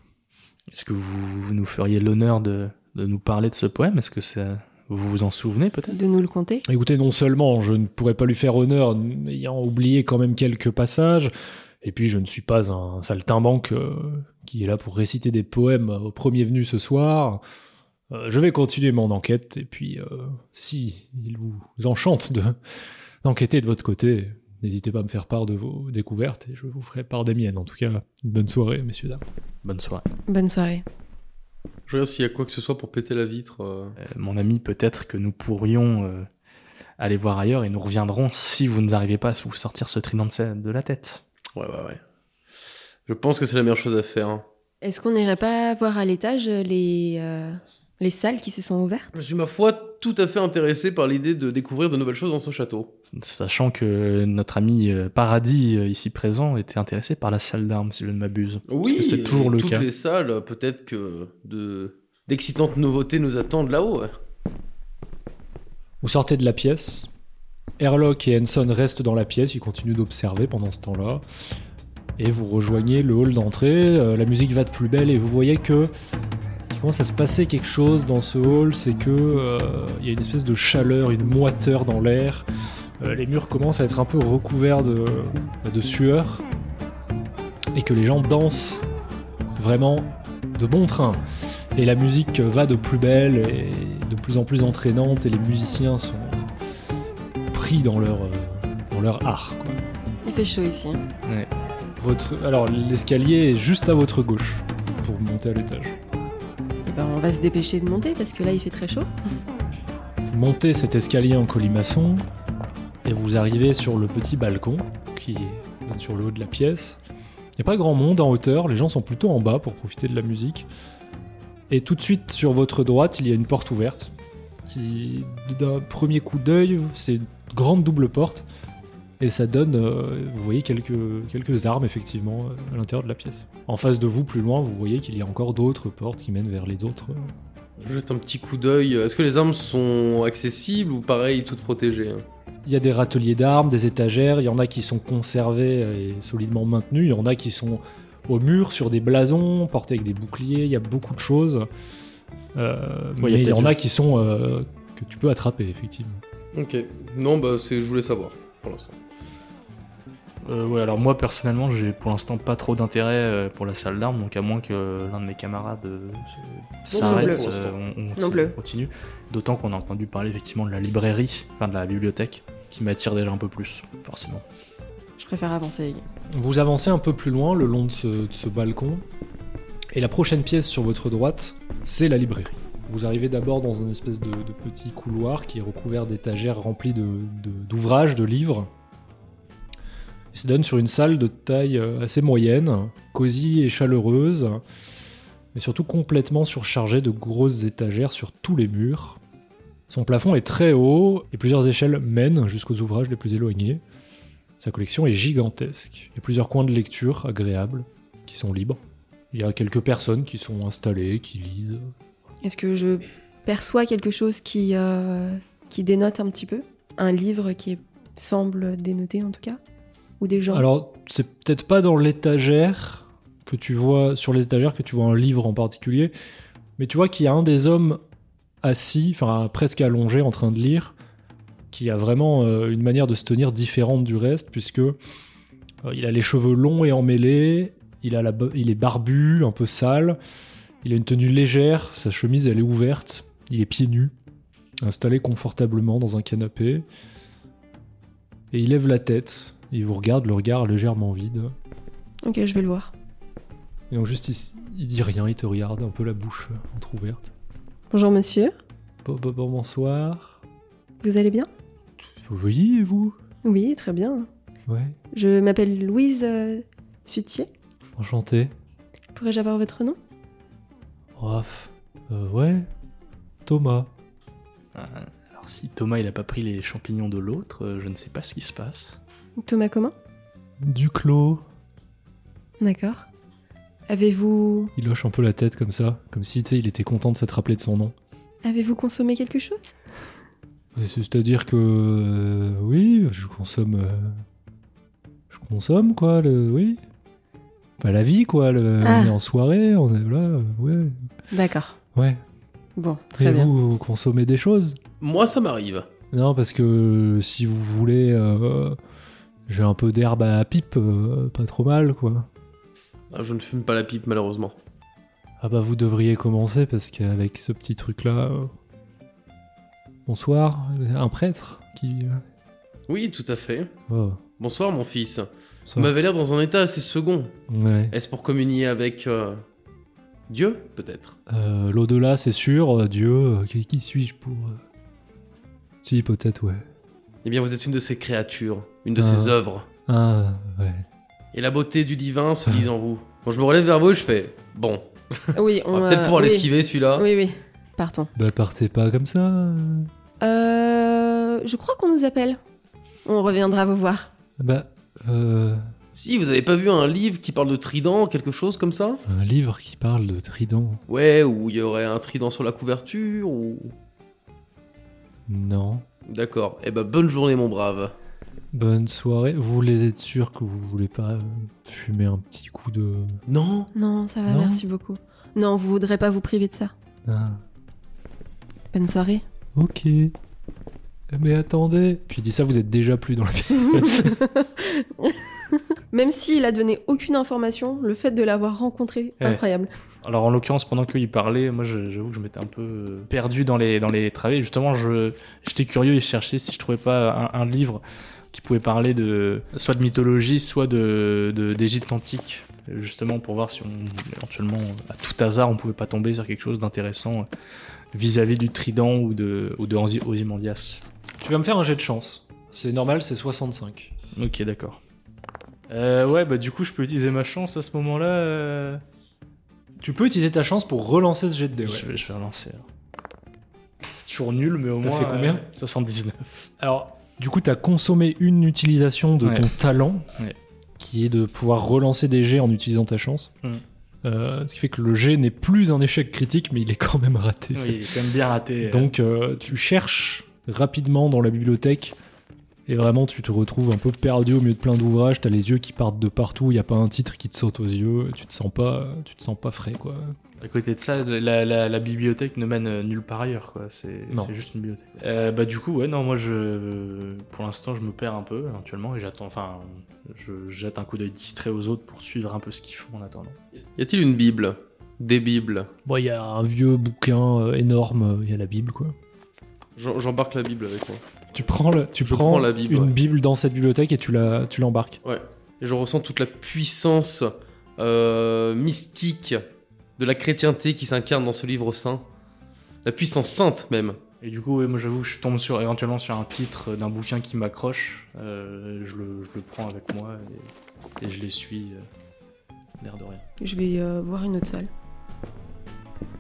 Est-ce que vous, vous nous feriez l'honneur de, de nous parler de ce poème? Est-ce que ça, vous vous en souvenez peut-être de nous le compter Écoutez, non seulement je ne pourrais pas lui faire honneur, ayant oublié quand même quelques passages, et puis je ne suis pas un saltimbanque euh, qui est là pour réciter des poèmes au premier venu ce soir. Euh, je vais continuer mon enquête, et puis euh, si il vous enchante de (laughs) d'enquêter de votre côté, n'hésitez pas à me faire part de vos découvertes, et je vous ferai part des miennes. En tout cas, une bonne soirée, messieurs, dames. Bonne soirée. Bonne soirée. Je regarde s'il y a quoi que ce soit pour péter la vitre. euh. Euh, mon ami, peut-être que nous pourrions euh, aller voir ailleurs et nous reviendrons si vous n'arrivez pas à vous sortir ce trident de, la tête. Ouais, ouais, ouais. Je pense que c'est la meilleure chose à faire. hein. Est-ce qu'on n'irait pas voir à l'étage les, euh, les salles qui se sont ouvertes? Je suis, ma foi, tout à fait intéressé par l'idée de découvrir de nouvelles choses dans ce château. Sachant que notre ami euh, Paradis, euh, ici présent, était intéressé par la salle d'armes, si je ne m'abuse. Oui, c'est toujours le toutes cas. les salles, peut-être que de d'excitantes nouveautés nous attendent là-haut. ouais. Vous sortez de la pièce. Herlock et Henson restent dans la pièce, ils continuent d'observer pendant ce temps-là. Et vous rejoignez le hall d'entrée, euh, la musique va de plus belle et vous voyez que commence à se passer quelque chose dans ce hall, c'est que euh, il y a une espèce de chaleur, une moiteur dans l'air. Euh, les murs commencent à être un peu recouverts de, de sueur et que les gens dansent vraiment de bon train. Et la musique va de plus belle et de plus en plus entraînante et les musiciens sont pris dans leur, euh, dans leur art. quoi. Il fait chaud ici. hein. Votre, alors l'escalier est juste à votre gauche pour monter à l'étage. On va se dépêcher de monter parce que là, il fait très chaud. Vous montez cet escalier en colimaçon et vous arrivez sur le petit balcon qui donne sur le haut de la pièce. Il n'y a pas grand monde en hauteur, les gens sont plutôt en bas pour profiter de la musique. Et tout de suite sur votre droite, il y a une porte ouverte qui, d'un premier coup d'œil, c'est une grande double porte et ça donne, euh, vous voyez quelques, quelques armes effectivement euh, à l'intérieur de la pièce. En face de vous, plus loin, vous voyez qu'il y a encore d'autres portes qui mènent vers les autres. Je jette un petit coup d'œil. Est-ce que les armes sont accessibles ou pareil, toutes protégées hein? Il y a des râteliers d'armes, des étagères, il y en a qui sont conservés et solidement maintenus, il y en a qui sont au mur sur des blasons, portés avec des boucliers, il y a beaucoup de choses. Euh, Ouais, mais il y, en a qui sont euh, que tu peux attraper, effectivement. Ok. Non, bah je voulais savoir pour l'instant. Euh, ouais, alors moi personnellement, j'ai pour l'instant pas trop d'intérêt euh, pour la salle d'armes, donc à moins que l'un de mes camarades euh, s'arrête, euh, on, continue. D'autant qu'on a entendu parler effectivement de la librairie, enfin de la bibliothèque, qui m'attire déjà un peu plus, forcément. Je préfère avancer. Vous avancez un peu plus loin le long de ce, de ce balcon, et la prochaine pièce sur votre droite, c'est la librairie. Vous arrivez d'abord dans une espèce de, de petit couloir qui est recouvert d'étagères remplies de- de- d'ouvrages, de, livres. Il se donne sur une salle de taille euh, assez moyenne, cosy et chaleureuse, mais surtout complètement surchargée de grosses étagères sur tous les murs. Son plafond est très haut et plusieurs échelles mènent jusqu'aux ouvrages les plus éloignés. Sa collection est gigantesque. Il y a plusieurs coins de lecture agréables qui sont libres. Il y a quelques personnes qui sont installées, qui lisent. Est-ce que je perçois quelque chose qui, euh, qui dénote un petit peu? Un livre qui semble dénoter en tout cas? Alors, c'est peut-être pas dans l'étagère que tu vois, sur les étagères que tu vois un livre en particulier, mais tu vois qu'il y a un des hommes assis, enfin presque allongé en train de lire, qui a vraiment euh, une manière de se tenir différente du reste, puisque euh, il a les cheveux longs et emmêlés, il, il est barbu, un peu sale, il a une tenue légère, sa chemise elle est ouverte, il est pieds nus, installé confortablement dans un canapé, et il lève la tête, il vous regarde, le regard légèrement vide. Ok, je vais le voir. Et donc juste, il, il dit rien, il te regarde, un peu la bouche entrouverte. Bonjour monsieur, Bon, bon, bon, bonsoir. vous allez bien? Vous voyez, vous? Oui, très bien. Ouais, Je m'appelle Louise euh, Sutier. enchanté. Pourrais-je avoir votre nom? Raf. Euh, ouais. Thomas. Euh, alors si Thomas il a pas pris les champignons de l'autre, euh, je ne sais pas ce qui se passe. Thomas comment Duclos. D'accord. Avez-vous Il hoche un peu la tête comme ça, comme si, tu sais, il était content de s'être rappelé de son nom. avez-vous consommé quelque chose? C'est-à-dire que... euh, oui, je consomme... euh, je consomme, quoi, le... Oui. Pas la vie, quoi. Le, Ah. On est en soirée, on est là, euh, ouais. D'accord. Ouais. Bon, Et très bien. vous, vous consommez des choses? Moi, ça m'arrive. Non, parce que si vous voulez, euh, j'ai un peu d'herbe à la pipe, euh, pas trop mal, quoi. Ah, je ne fume pas la pipe, malheureusement. Ah bah vous devriez commencer parce qu'avec ce petit truc-là... euh, Bonsoir, un prêtre qui... euh, Oui, tout à fait. Oh, Bonsoir, mon fils. Vous m'avez l'air dans un état assez second. Ouais. Est-ce pour communier avec euh, Dieu, peut-être? Euh, L'au-delà, c'est sûr. Dieu, qui, qui suis-je pour... Si, peut-être, ouais. Eh bien, vous êtes une de ces créatures, une de Ah. ces œuvres. Ah, ouais. Et la beauté du divin se lise en vous. Quand je me relève vers vous, je fais Bon, (laughs) Oui, on on va peut-être euh, pouvoir oui. l'esquiver celui-là. Oui, oui. Partons. Bah partez pas comme ça. euh. Euh, je crois qu'on nous appelle. On reviendra vous voir. Bah, euh, Si, vous avez pas vu un livre qui parle de trident, quelque chose comme ça? un livre qui parle de trident. Ouais, où il y aurait un trident sur la couverture, ou... Non. D'accord. Eh ben, bonne journée, mon brave. Bonne soirée. Vous voulez être sûr que vous voulez pas euh, fumer un petit coup de. Non Non, ça va, Non merci beaucoup. Non, vous voudrez pas vous priver de ça. Ah, Bonne soirée. ok. Mais attendez. Puis il dit ça, vous êtes déjà plus dans la (laughs) pièce. (laughs) Même s'il a donné aucune information, le fait de l'avoir rencontré, Ouais. incroyable. Alors en l'occurrence, pendant qu'il parlait, moi je- j'avoue que je m'étais un peu euh, perdu dans les dans les travaux. Justement, je j'étais curieux et je cherchais si je trouvais pas un, un livre qui pouvait parler de soit de mythologie, soit de d'Égypte antique, justement pour voir si on éventuellement à tout hasard on pouvait pas tomber sur quelque chose d'intéressant euh, vis-à-vis du Trident ou de ou de Ozy- Ozymandias. tu vas me faire un jet de chance. C'est normal, c'est 65. Ok, d'accord. Euh, ouais, bah du coup je peux utiliser ma chance à ce moment-là. euh, Tu peux utiliser ta chance pour relancer ce jet de dés. ouais. Je, vais, je vais relancer. alors. C'est toujours nul, mais au T'as moins. fait combien euh, 79. Alors, du coup, tu as consommé une utilisation de Ouais. ton talent, Ouais. qui est de pouvoir relancer des jets en utilisant ta chance. Mm. Euh, ce qui fait que le jet n'est plus un échec critique, mais il est quand même raté. Oui, il est quand même bien raté. Donc, euh, tu cherches rapidement dans la bibliothèque. Et vraiment, tu te retrouves un peu perdu au milieu de plein d'ouvrages. T'as les yeux qui partent de partout. Il y a pas un titre qui te saute aux yeux. Tu te sens pas, tu te sens pas frais, quoi. À côté de ça, la, la- la bibliothèque ne mène euh, nulle part ailleurs, quoi. C'est juste une bibliothèque. Euh, bah, du coup, ouais, non, moi, je. Pour l'instant, je me perds un peu, éventuellement, et j'attends. Enfin, je jette un coup d'œil distrait aux autres pour suivre un peu ce qu'ils font en attendant. Y a-t-il une Bible? Des Bibles? Bon, il y a un vieux bouquin euh, énorme. Il y a la Bible, quoi. J'embarque la Bible avec moi. Tu prends, le, tu prends, prends la Bible, une ouais. Bible dans cette bibliothèque et tu la, tu l'embarques. Ouais. Et je ressens toute la puissance euh, mystique de la chrétienté qui s'incarne dans ce livre saint. La puissance sainte même. Et du coup, ouais, moi, j'avoue que je tombe sur, éventuellement sur un titre d'un bouquin qui m'accroche. euh, je, le, je le prends avec moi et, et je les suis, euh, l'air de rien. Je vais euh, voir une autre salle.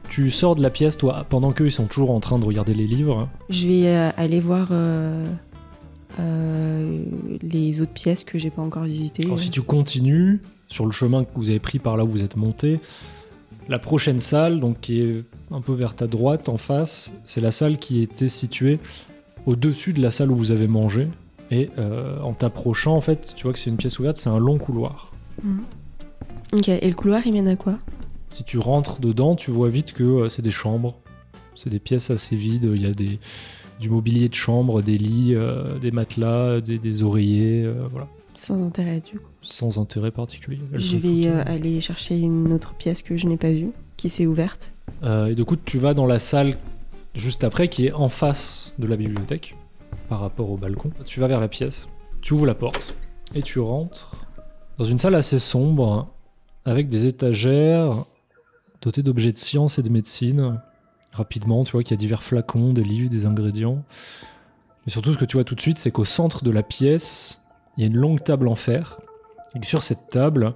Tu sors de la pièce, toi, pendant qu'eux ils sont toujours en train de regarder les livres. Je vais euh, aller voir euh, euh, les autres pièces que j'ai pas encore visitées. Alors, si tu continues sur le chemin que vous avez pris par là où vous êtes monté, la prochaine salle, donc qui est un peu vers ta droite, en face, c'est la salle qui était située au-dessus de la salle où vous avez mangé. Et euh, en t'approchant, en fait, tu vois que c'est une pièce ouverte, c'est un long couloir. Mhm. Ok, et le couloir il mène à quoi? Si tu rentres dedans, tu vois vite que euh, c'est des chambres. C'est des pièces assez vides. Il y a des, du mobilier de chambre, des lits, euh, des matelas, des, des oreillers, voilà. Sans intérêt du coup. Sans intérêt particulier. Je vais euh, aller chercher une autre pièce que je n'ai pas vue, qui s'est ouverte. Euh, et du coup, tu vas dans la salle juste après, qui est en face de la bibliothèque, par rapport au balcon. Tu vas vers la pièce, tu ouvres la porte, et tu rentres dans une salle assez sombre, avec des étagères dotées d'objets de science et de médecine. Rapidement, tu vois qu'il y a divers flacons, des livres, des ingrédients. Mais surtout, ce que tu vois tout de suite, c'est qu'au centre de la pièce, il y a une longue table en fer. Et sur cette table,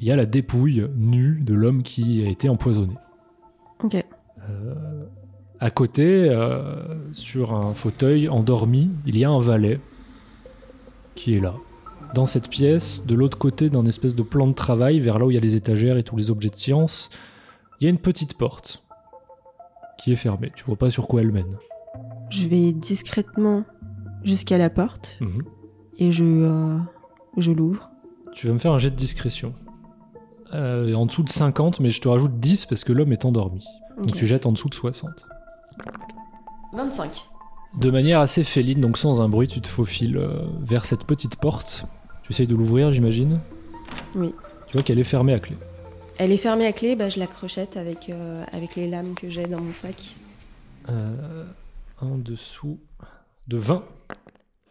il y a la dépouille nue de l'homme qui a été empoisonné. Ok. Euh, à côté, euh, sur un fauteuil endormi, il y a un valet qui est là. Dans cette pièce, de l'autre côté d'un espèce de plan de travail, vers là où il y a les étagères et tous les objets de science, il y a une petite porte qui est fermée. Tu vois pas sur quoi elle mène. Je vais discrètement jusqu'à la porte Mhm. Et je, euh, je l'ouvre. Tu vas me faire un jet de discrétion. Euh, en dessous de 50, mais je te rajoute 10 parce que l'homme est endormi. Donc tu jettes en dessous de 60. 25. De manière assez féline, donc sans un bruit, tu te faufiles euh, vers cette petite porte. Tu essayes de l'ouvrir, j'imagine? Oui. Tu vois qu'elle est fermée à clé. Elle est fermée à clé, bah, je la crochette avec, euh, avec les lames que j'ai dans mon sac. Euh, en dessous de 20.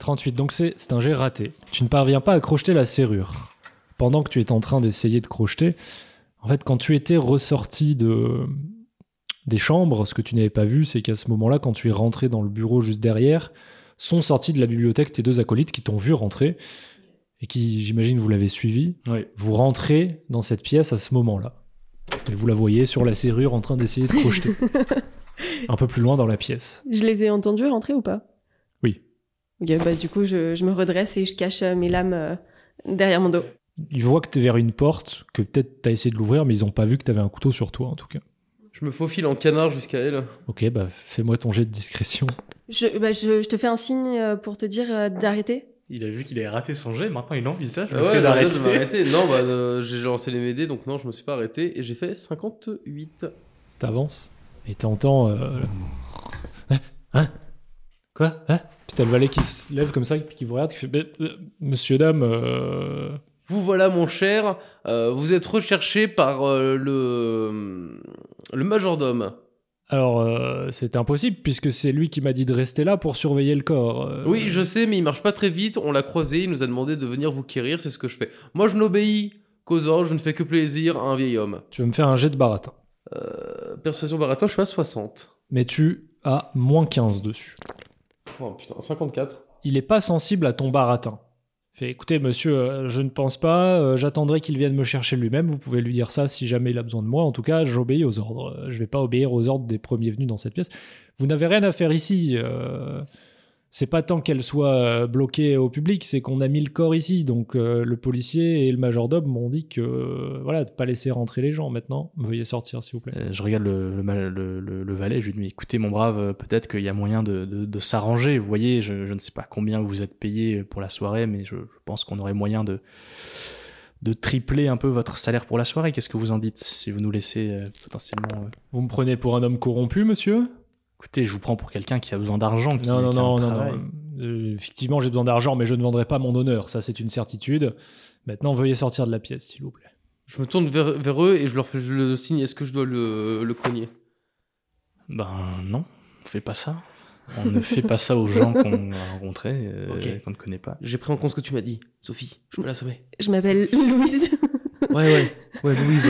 38, donc c'est c'est un jet raté. Tu ne parviens pas à crocheter la serrure. Pendant que tu es en train d'essayer de crocheter, en fait, quand tu étais ressorti de, des chambres, ce que tu n'avais pas vu, c'est qu'à ce moment-là, quand tu es rentré dans le bureau juste derrière, sont sortis de la bibliothèque tes deux acolytes qui t'ont vu rentrer et qui, j'imagine, vous l'avez suivi. Oui. Vous rentrez dans cette pièce à ce moment-là. Et vous la voyez sur la serrure en train d'essayer de crocheter. (laughs) Un peu plus loin dans la pièce. Je les ai entendus rentrer ou pas? Ok, bah du coup, je, je me redresse et je cache euh, mes lames euh, derrière mon dos. Ils voient que t'es vers une porte, que peut-être t'as essayé de l'ouvrir, mais ils ont pas vu que t'avais un couteau sur toi en tout cas. Je me faufile en canard jusqu'à elle. Ok, bah fais-moi ton jet de discrétion. Je, bah, je, je te fais un signe euh, pour te dire euh, d'arrêter. Il a vu qu'il avait raté son jet, maintenant il envisage Ah ouais, d'arrêter. Non, bah, euh, j'ai lancé les MD, donc non, je me suis pas arrêté et j'ai fait 58. T'avances et t'entends. Euh... Hein? Quoi? Hein? T'as le valet qui se lève comme ça, qui vous regarde, qui fait euh, Monsieur, dame, euh, Vous voilà, mon cher. Euh, vous êtes recherché par euh, le le majordome. Alors, c'est impossible, puisque c'est lui qui m'a dit de rester là pour surveiller le corps. Oui, je sais, mais il marche pas très vite. On l'a croisé, il nous a demandé de venir vous quérir, c'est ce que je fais. Moi, je n'obéis qu'aux ordres, je ne fais que plaisir à un vieil homme. Tu vas me faire un jet de baratin? Persuasion baratin, je suis à 60. Mais tu as moins 15 dessus. Oh putain, 54. Il est pas sensible à ton baratin. Fait, écoutez, monsieur, euh, je ne pense pas, euh, j'attendrai qu'il vienne me chercher lui-même. Vous pouvez lui dire ça si jamais il a besoin de moi. En tout cas, j'obéis aux ordres. Je vais pas obéir aux ordres des premiers venus dans cette pièce. Vous n'avez rien à faire ici. euh, c'est pas tant qu'elle soit euh, bloquée au public, c'est qu'on a mis le corps ici. Donc euh, le policier et le majordome m'ont dit que euh, voilà, de pas laisser rentrer les gens maintenant. Veuillez sortir, s'il vous plaît. Euh, Je regarde le, le, valet, je lui dis, écoutez mon brave, peut-être qu'il y a moyen de, de, de s'arranger. Vous voyez, je, je ne sais pas combien vous êtes payé pour la soirée, mais je, je pense qu'on aurait moyen de, de tripler un peu votre salaire pour la soirée. Qu'est-ce que vous en dites si vous nous laissez euh, potentiellement... euh, Vous me prenez pour un homme corrompu, monsieur? Écoutez, je vous prends pour quelqu'un qui a besoin d'argent. qui- Non, non, qui non, non. Euh, effectivement, j'ai besoin d'argent, mais je ne vendrai pas mon honneur. Ça, c'est une certitude. Maintenant, veuillez sortir de la pièce, s'il vous plaît. Je me tourne vers, vers eux et je leur fais le signe est-ce que je dois le, le cogner? Ben non, on fait pas ça. On ne fait pas ça aux gens qu'on (laughs) a rencontrés, euh, qu'on ne connaît pas. J'ai pris en compte ce que tu m'as dit. Sophie, je peux l'assommer. Je m'appelle Louise. Ouais, ouais. Ouais, Louise.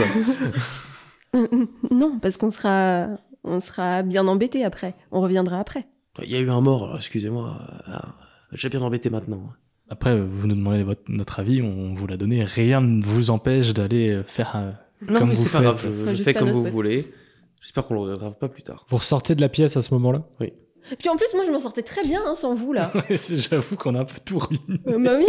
(laughs) non, parce qu'on sera, on sera bien embêté après. On reviendra après. Il y a eu un mort, alors excusez-moi. Ah, J'ai bien embêté maintenant. Après, vous nous demandez votre, notre avis, on vous l'a donné. Rien ne vous empêche d'aller euh, faire euh, Non, comme mais vous c'est pas faites. grave, je, fais comme vous voulez. J'espère qu'on le regrettera pas plus tard. Vous ressortez de la pièce à ce moment-là? Puis en plus, moi, je m'en sortais très bien hein, sans vous là. (laughs) J'avoue qu'on a un peu tout ruiné. Euh, bah oui.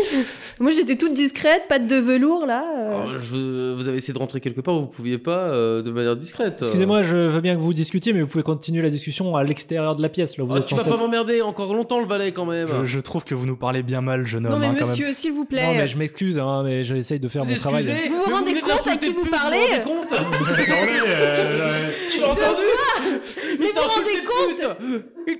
Moi, j'étais toute discrète, patte de velours là. euh. Alors, je- vous avez essayé de rentrer quelque part, vous pouviez pas euh, de manière discrète. euh. Excusez-moi, je veux bien que vous discutiez, mais vous pouvez continuer la discussion à l'extérieur de la pièce. Là, vous Oh, êtes tu vas pas m'emmerder encore longtemps le valet quand même. Je, je trouve que vous nous parlez bien mal, jeune homme. non mais hein, monsieur, s'il vous plaît. Non, mais je m'excuse, hein, mais j'essaye de faire Vous mon travail. Vous vous rendez compte à qui vous parlez Vous vous rendez compte (laughs) (laughs) Tu l'as entendu Mais vous vous insulté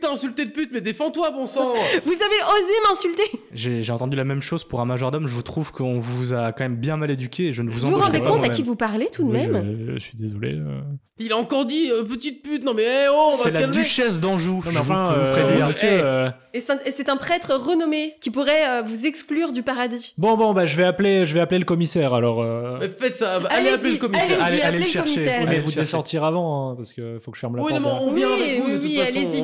de pute Il t'a insulté de pute, mais défends-toi, bon sang (laughs) Vous avez osé m'insulter. J'ai entendu la même chose pour un majordome. Je vous trouve qu'on vous a quand même bien mal éduqué et je ne vous Vous vous embaucherai rendez compte à qui vous parlez tout de Oui, même je, je suis désolé. euh. Il a encore dit euh, petite pute, non mais eh, oh, on va C'est la duchesse d'Anjou. Vous- enfin, vous euh, ferai dire. monsieur, Et c'est un- prêtre renommé qui pourrait euh, vous exclure du paradis. Bon, bon, bah, je vais appeler, je vais appeler le commissaire. Alors, euh, Mais faites ça, allez Allez-y, appeler le commissaire Allez- allez le chercher. mais Allez, vous devez sortir avant, hein, parce qu'il faut que je ferme la Oui, porte. non, mais on Oui, vient avec vous de oui, toute oui, façon. allez-y.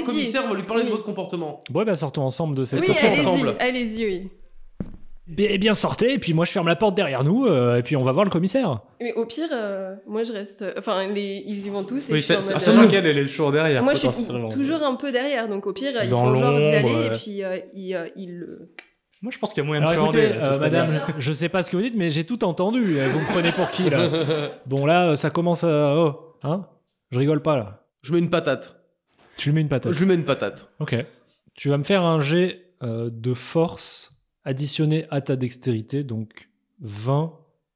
Le Allez-y. commissaire, on va lui parler de votre comportement. Ouais, bah, sortons ensemble de cette Oui, allez-y, ensemble. allez-y, oui. Eh bien, sortez, et puis moi, je ferme la porte derrière nous, euh, et puis on va voir le commissaire. Mais au pire, euh, moi je reste. Enfin, les... ils y vont tous. Et Oui, c'est- sachant euh, qu'elle elle est toujours derrière. Moi je suis toujours un peu derrière, donc au pire, ils font genre d'y aller et puis euh, ils, euh, ils le. Moi, je pense qu'il y a moyen de Alors écoutez, euh, madame, je sais pas ce que vous dites, mais j'ai tout entendu. Euh, Vous me prenez pour qui, là? (laughs) Bon, là, ça commence à... Oh, hein? Je rigole pas, là. Je mets une patate. Tu lui mets une patate. Je lui mets une patate. Ok. Tu vas me faire un jet euh, de force additionné à ta dextérité, donc 20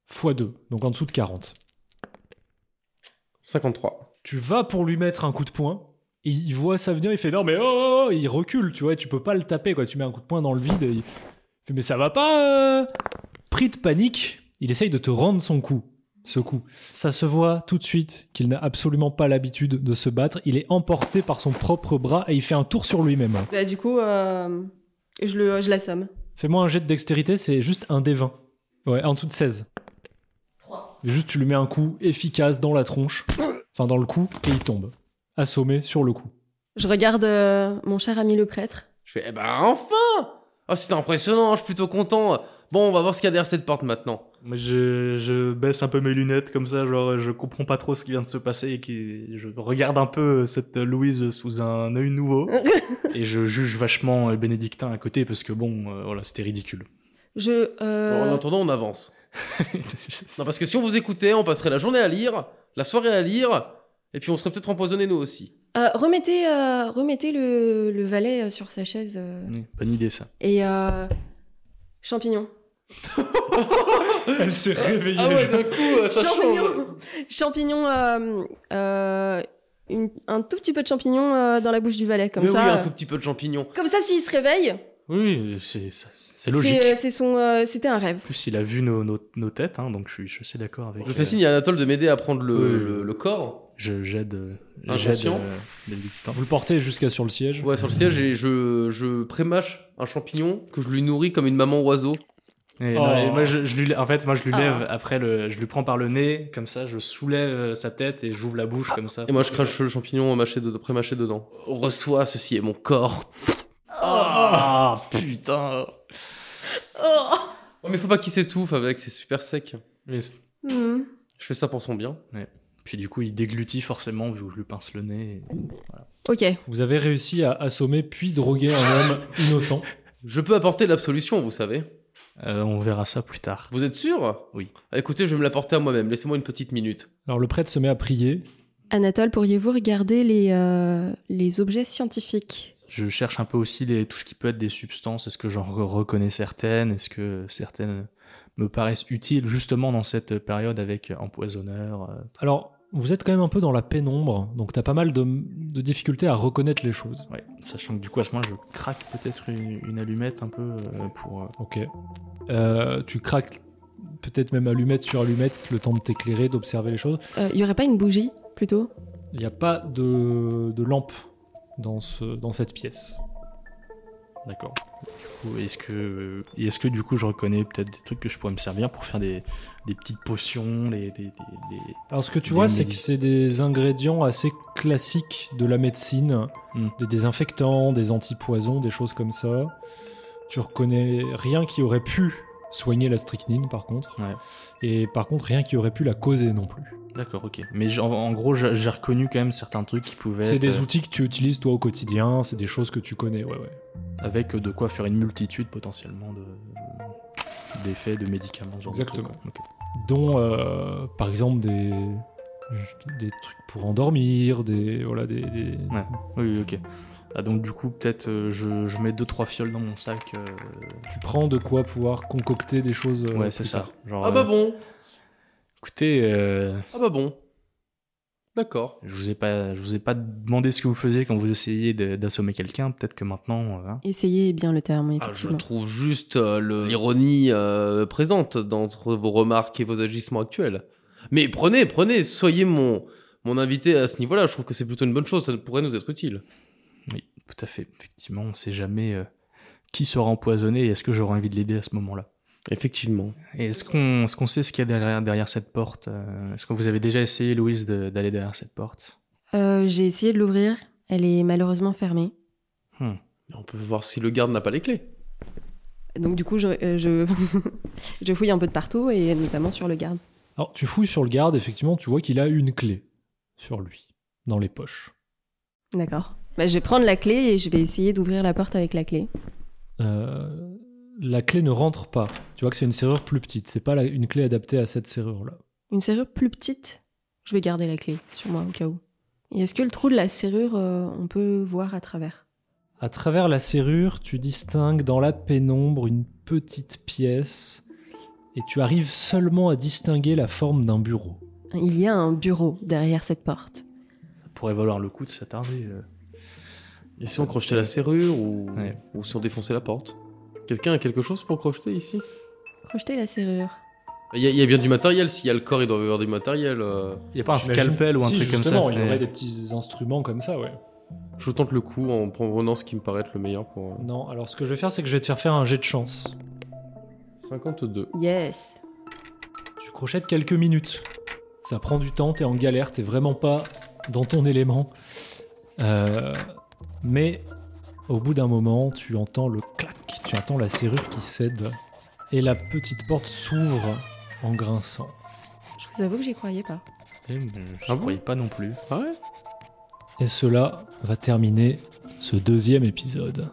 x 2, donc en dessous de 40. 53. Tu vas pour lui mettre un coup de poing, et il voit ça venir, il fait non mais oh, oh, oh il recule, tu vois, tu peux pas le taper, quoi. Tu mets un coup de poing dans le vide, et il fait mais ça va pas euh Pris de panique, il essaye de te rendre son coup. Ce coup. Ça se voit tout de suite qu'il n'a absolument pas l'habitude de se battre. Il est emporté par son propre bras et il fait un tour sur lui-même. Bah, du coup, euh, je le, je l'assomme. Fais-moi un jet de dextérité, c'est juste un des 20. Ouais, en dessous de 16. 3. Juste, tu lui mets un coup efficace dans la tronche, enfin dans le cou, et il tombe. Assommé sur le coup. Je regarde euh, mon cher ami le prêtre. Je fais, eh ben enfin Oh, c'était impressionnant, je suis plutôt content. Bon, on va voir ce qu'il y a derrière cette porte maintenant. Je, je baisse un peu mes lunettes comme ça, genre je comprends pas trop ce qui vient de se passer et qui, je regarde un peu cette Louise sous un œil nouveau (laughs) et je juge vachement Bénédictin à côté parce que bon, euh, voilà, c'était ridicule. Je. Bon, euh, en attendant, on avance. (laughs) Non, parce que si on vous écoutait, on passerait la journée à lire, la soirée à lire, et puis on serait peut-être empoisonnés nous aussi. euh, remettez euh, remettez le, le valet sur sa chaise. euh, Oui, bonne idée ça. et euh, Champignon. (laughs) Elle s'est réveillée. Ah ouais, d'un coup, euh, ça change. Champignon. Champignon. euh, euh, une- un tout petit peu de champignon euh, dans la bouche du valet, comme Mais ça. oui, un euh, tout petit peu de champignons. Comme ça, s'il se réveille, Oui, c'est c'est- c'est logique. c'est c'est son, euh, c'était un rêve. En plus, il a vu nos, nos, nos têtes, hein, donc je suis, je suis assez d'accord avec. Je euh, fais signe à Anatole de m'aider à prendre le, Oui. le- le corps. Je j'aide. euh, Inconscient. j'aide. Vous le portez jusqu'à sur le siège. Ouais, sur le siège, et je, je prémâche un champignon que je lui nourris comme une maman oiseau. Et Oh. non, et moi, je, je lui, en fait, moi, je lui Ah. lève après le, je lui prends par le nez, comme ça, je soulève euh, sa tête et j'ouvre la bouche comme ça. Et moi, je crache le champignon mâché de, pré-mâché dedans. Reçois, ceci est mon corps. Ah putain. Oh. Oh, mais faut pas qu'il s'étouffe avec, c'est super sec. Mais- Hmm. Je fais ça pour son bien. Puis du coup, il déglutit forcément vu que je lui pince le nez. et- Ok. Vous avez réussi à assommer puis droguer un homme (laughs) innocent. Je peux apporter l'absolution, vous savez. Euh, on verra ça plus tard. Vous êtes sûr? Oui. Ah, Écoutez, je vais me l'apporter à moi-même. Laissez-moi une petite minute. Alors le prêtre se met à prier. Anatole, pourriez-vous regarder les, euh, les objets scientifiques? Je cherche un peu aussi les, tout ce qui peut être des substances. Est-ce que j'en re- reconnais certaines? Est-ce que certaines me paraissent utiles justement dans cette période avec empoisonneur euh, Alors vous êtes quand même un peu dans la pénombre, donc t'as pas mal de, de difficultés à reconnaître les choses. Ouais, sachant que du coup à ce moment-là, je craque peut-être une, une allumette un peu euh, pour. euh, Ok. Euh, tu craques peut-être même allumette sur allumette, le temps de t'éclairer, d'observer les choses. Il Euh, y aurait pas une bougie, plutôt? Il n'y a pas de, de lampe dans, ce, dans cette pièce. D'accord. Est-ce que, et est-ce que du coup je reconnais peut-être des trucs que je pourrais me servir pour faire des, des petites potions, les, des, des- Alors ce que tu vois, c'est que c'est des ingrédients assez classiques de la médecine, Hmm. des désinfectants, des antipoisons, des choses comme ça. Tu reconnais rien qui aurait pu soigner la strychnine, par contre. Ouais. Et par contre, rien qui aurait pu la causer non plus. D'accord, ok. Mais en, en gros, j'ai reconnu quand même certains trucs qui pouvaient. C'est être, des euh, outils que tu utilises toi au quotidien, c'est des choses que tu connais, ouais, ouais. avec de quoi faire une multitude potentiellement de d'effets de médicaments. genre de Exactement. trucs. Dont, euh, par exemple, des, des trucs pour endormir, des, voilà, des, des-. Ouais. Oui, ok. Ah, donc du coup, peut-être euh, je, je mets deux trois fioles dans mon sac. euh, tu prends de quoi pouvoir concocter des choses. euh, ouais, c'est plus ça. tard. Genre, Ah bah euh, bon. Écoutez, euh, Ah bah bon. D'accord. je vous ai pas, je vous ai pas demandé ce que vous faisiez quand vous essayiez de- d'assommer quelqu'un. Peut-être que maintenant, euh, hein. Essayez bien le terme, Ah, je effectivement. trouve juste euh, le- l'ironie euh, présente dans vos remarques et vos agissements actuels. Mais prenez, prenez, soyez mon, mon invité à ce niveau-là. Je trouve que c'est plutôt une bonne chose. Ça pourrait nous être utile. Tout à fait. Effectivement, on sait jamais euh, qui sera empoisonné et est-ce que j'aurai envie de l'aider à ce moment-là. Effectivement. Et est-ce qu'on est sait ce qu'il y a derrière, derrière cette porte euh, Est-ce que vous avez déjà essayé, Louise, de- d'aller derrière cette porte? Euh, J'ai essayé de l'ouvrir. Elle est malheureusement fermée. Hmm. On peut voir si le garde n'a pas les clés. Donc du coup, je, euh, je, (laughs) je fouille un peu de partout et notamment sur le garde. Alors, tu fouilles sur le garde, effectivement, tu vois qu'il a une clé sur lui, dans les poches. D'accord. Bah, je vais prendre la clé et je vais essayer d'ouvrir la porte avec la clé. Euh, la clé ne rentre pas. Tu vois que c'est une serrure plus petite. C'est pas la- une clé adaptée à cette serrure-là. Une serrure plus petite? Je vais garder la clé sur moi au cas où. Et est-ce que le trou de la serrure, euh, on peut voir à travers? À travers la serrure, tu distingues dans la pénombre une petite pièce et tu arrives seulement à distinguer la forme d'un bureau. Il y a un bureau derrière cette porte. Pourrait valoir le coup de s'attarder. euh. Et si on crochetait la serrure ou, Ouais. ou si on défonçait la porte Quelqu'un a quelque chose pour crocheter ici? Crocheter la serrure. Il y, a- il y a bien du matériel. S'il y a le corps, il doit y avoir du matériel. euh. Il y a pas un scalpel ou un Si, truc comme ça justement, il y Ouais. aurait des petits instruments comme ça, ouais. Je tente le coup en prenant ce qui me paraît être le meilleur pour. euh, Non, alors ce que je vais faire, c'est que je vais te faire faire un jet de chance. 52. Yes. Tu crochettes quelques minutes. Ça prend du temps, t'es en galère, t'es vraiment pas dans ton élément. Euh, mais au bout d'un moment, tu entends le clac, tu entends la serrure qui cède et la petite porte s'ouvre en grinçant. Je vous avoue que j'y croyais pas. Eh, mais Je Ah croyais pas non plus. Ah ouais? Et cela va terminer ce deuxième épisode.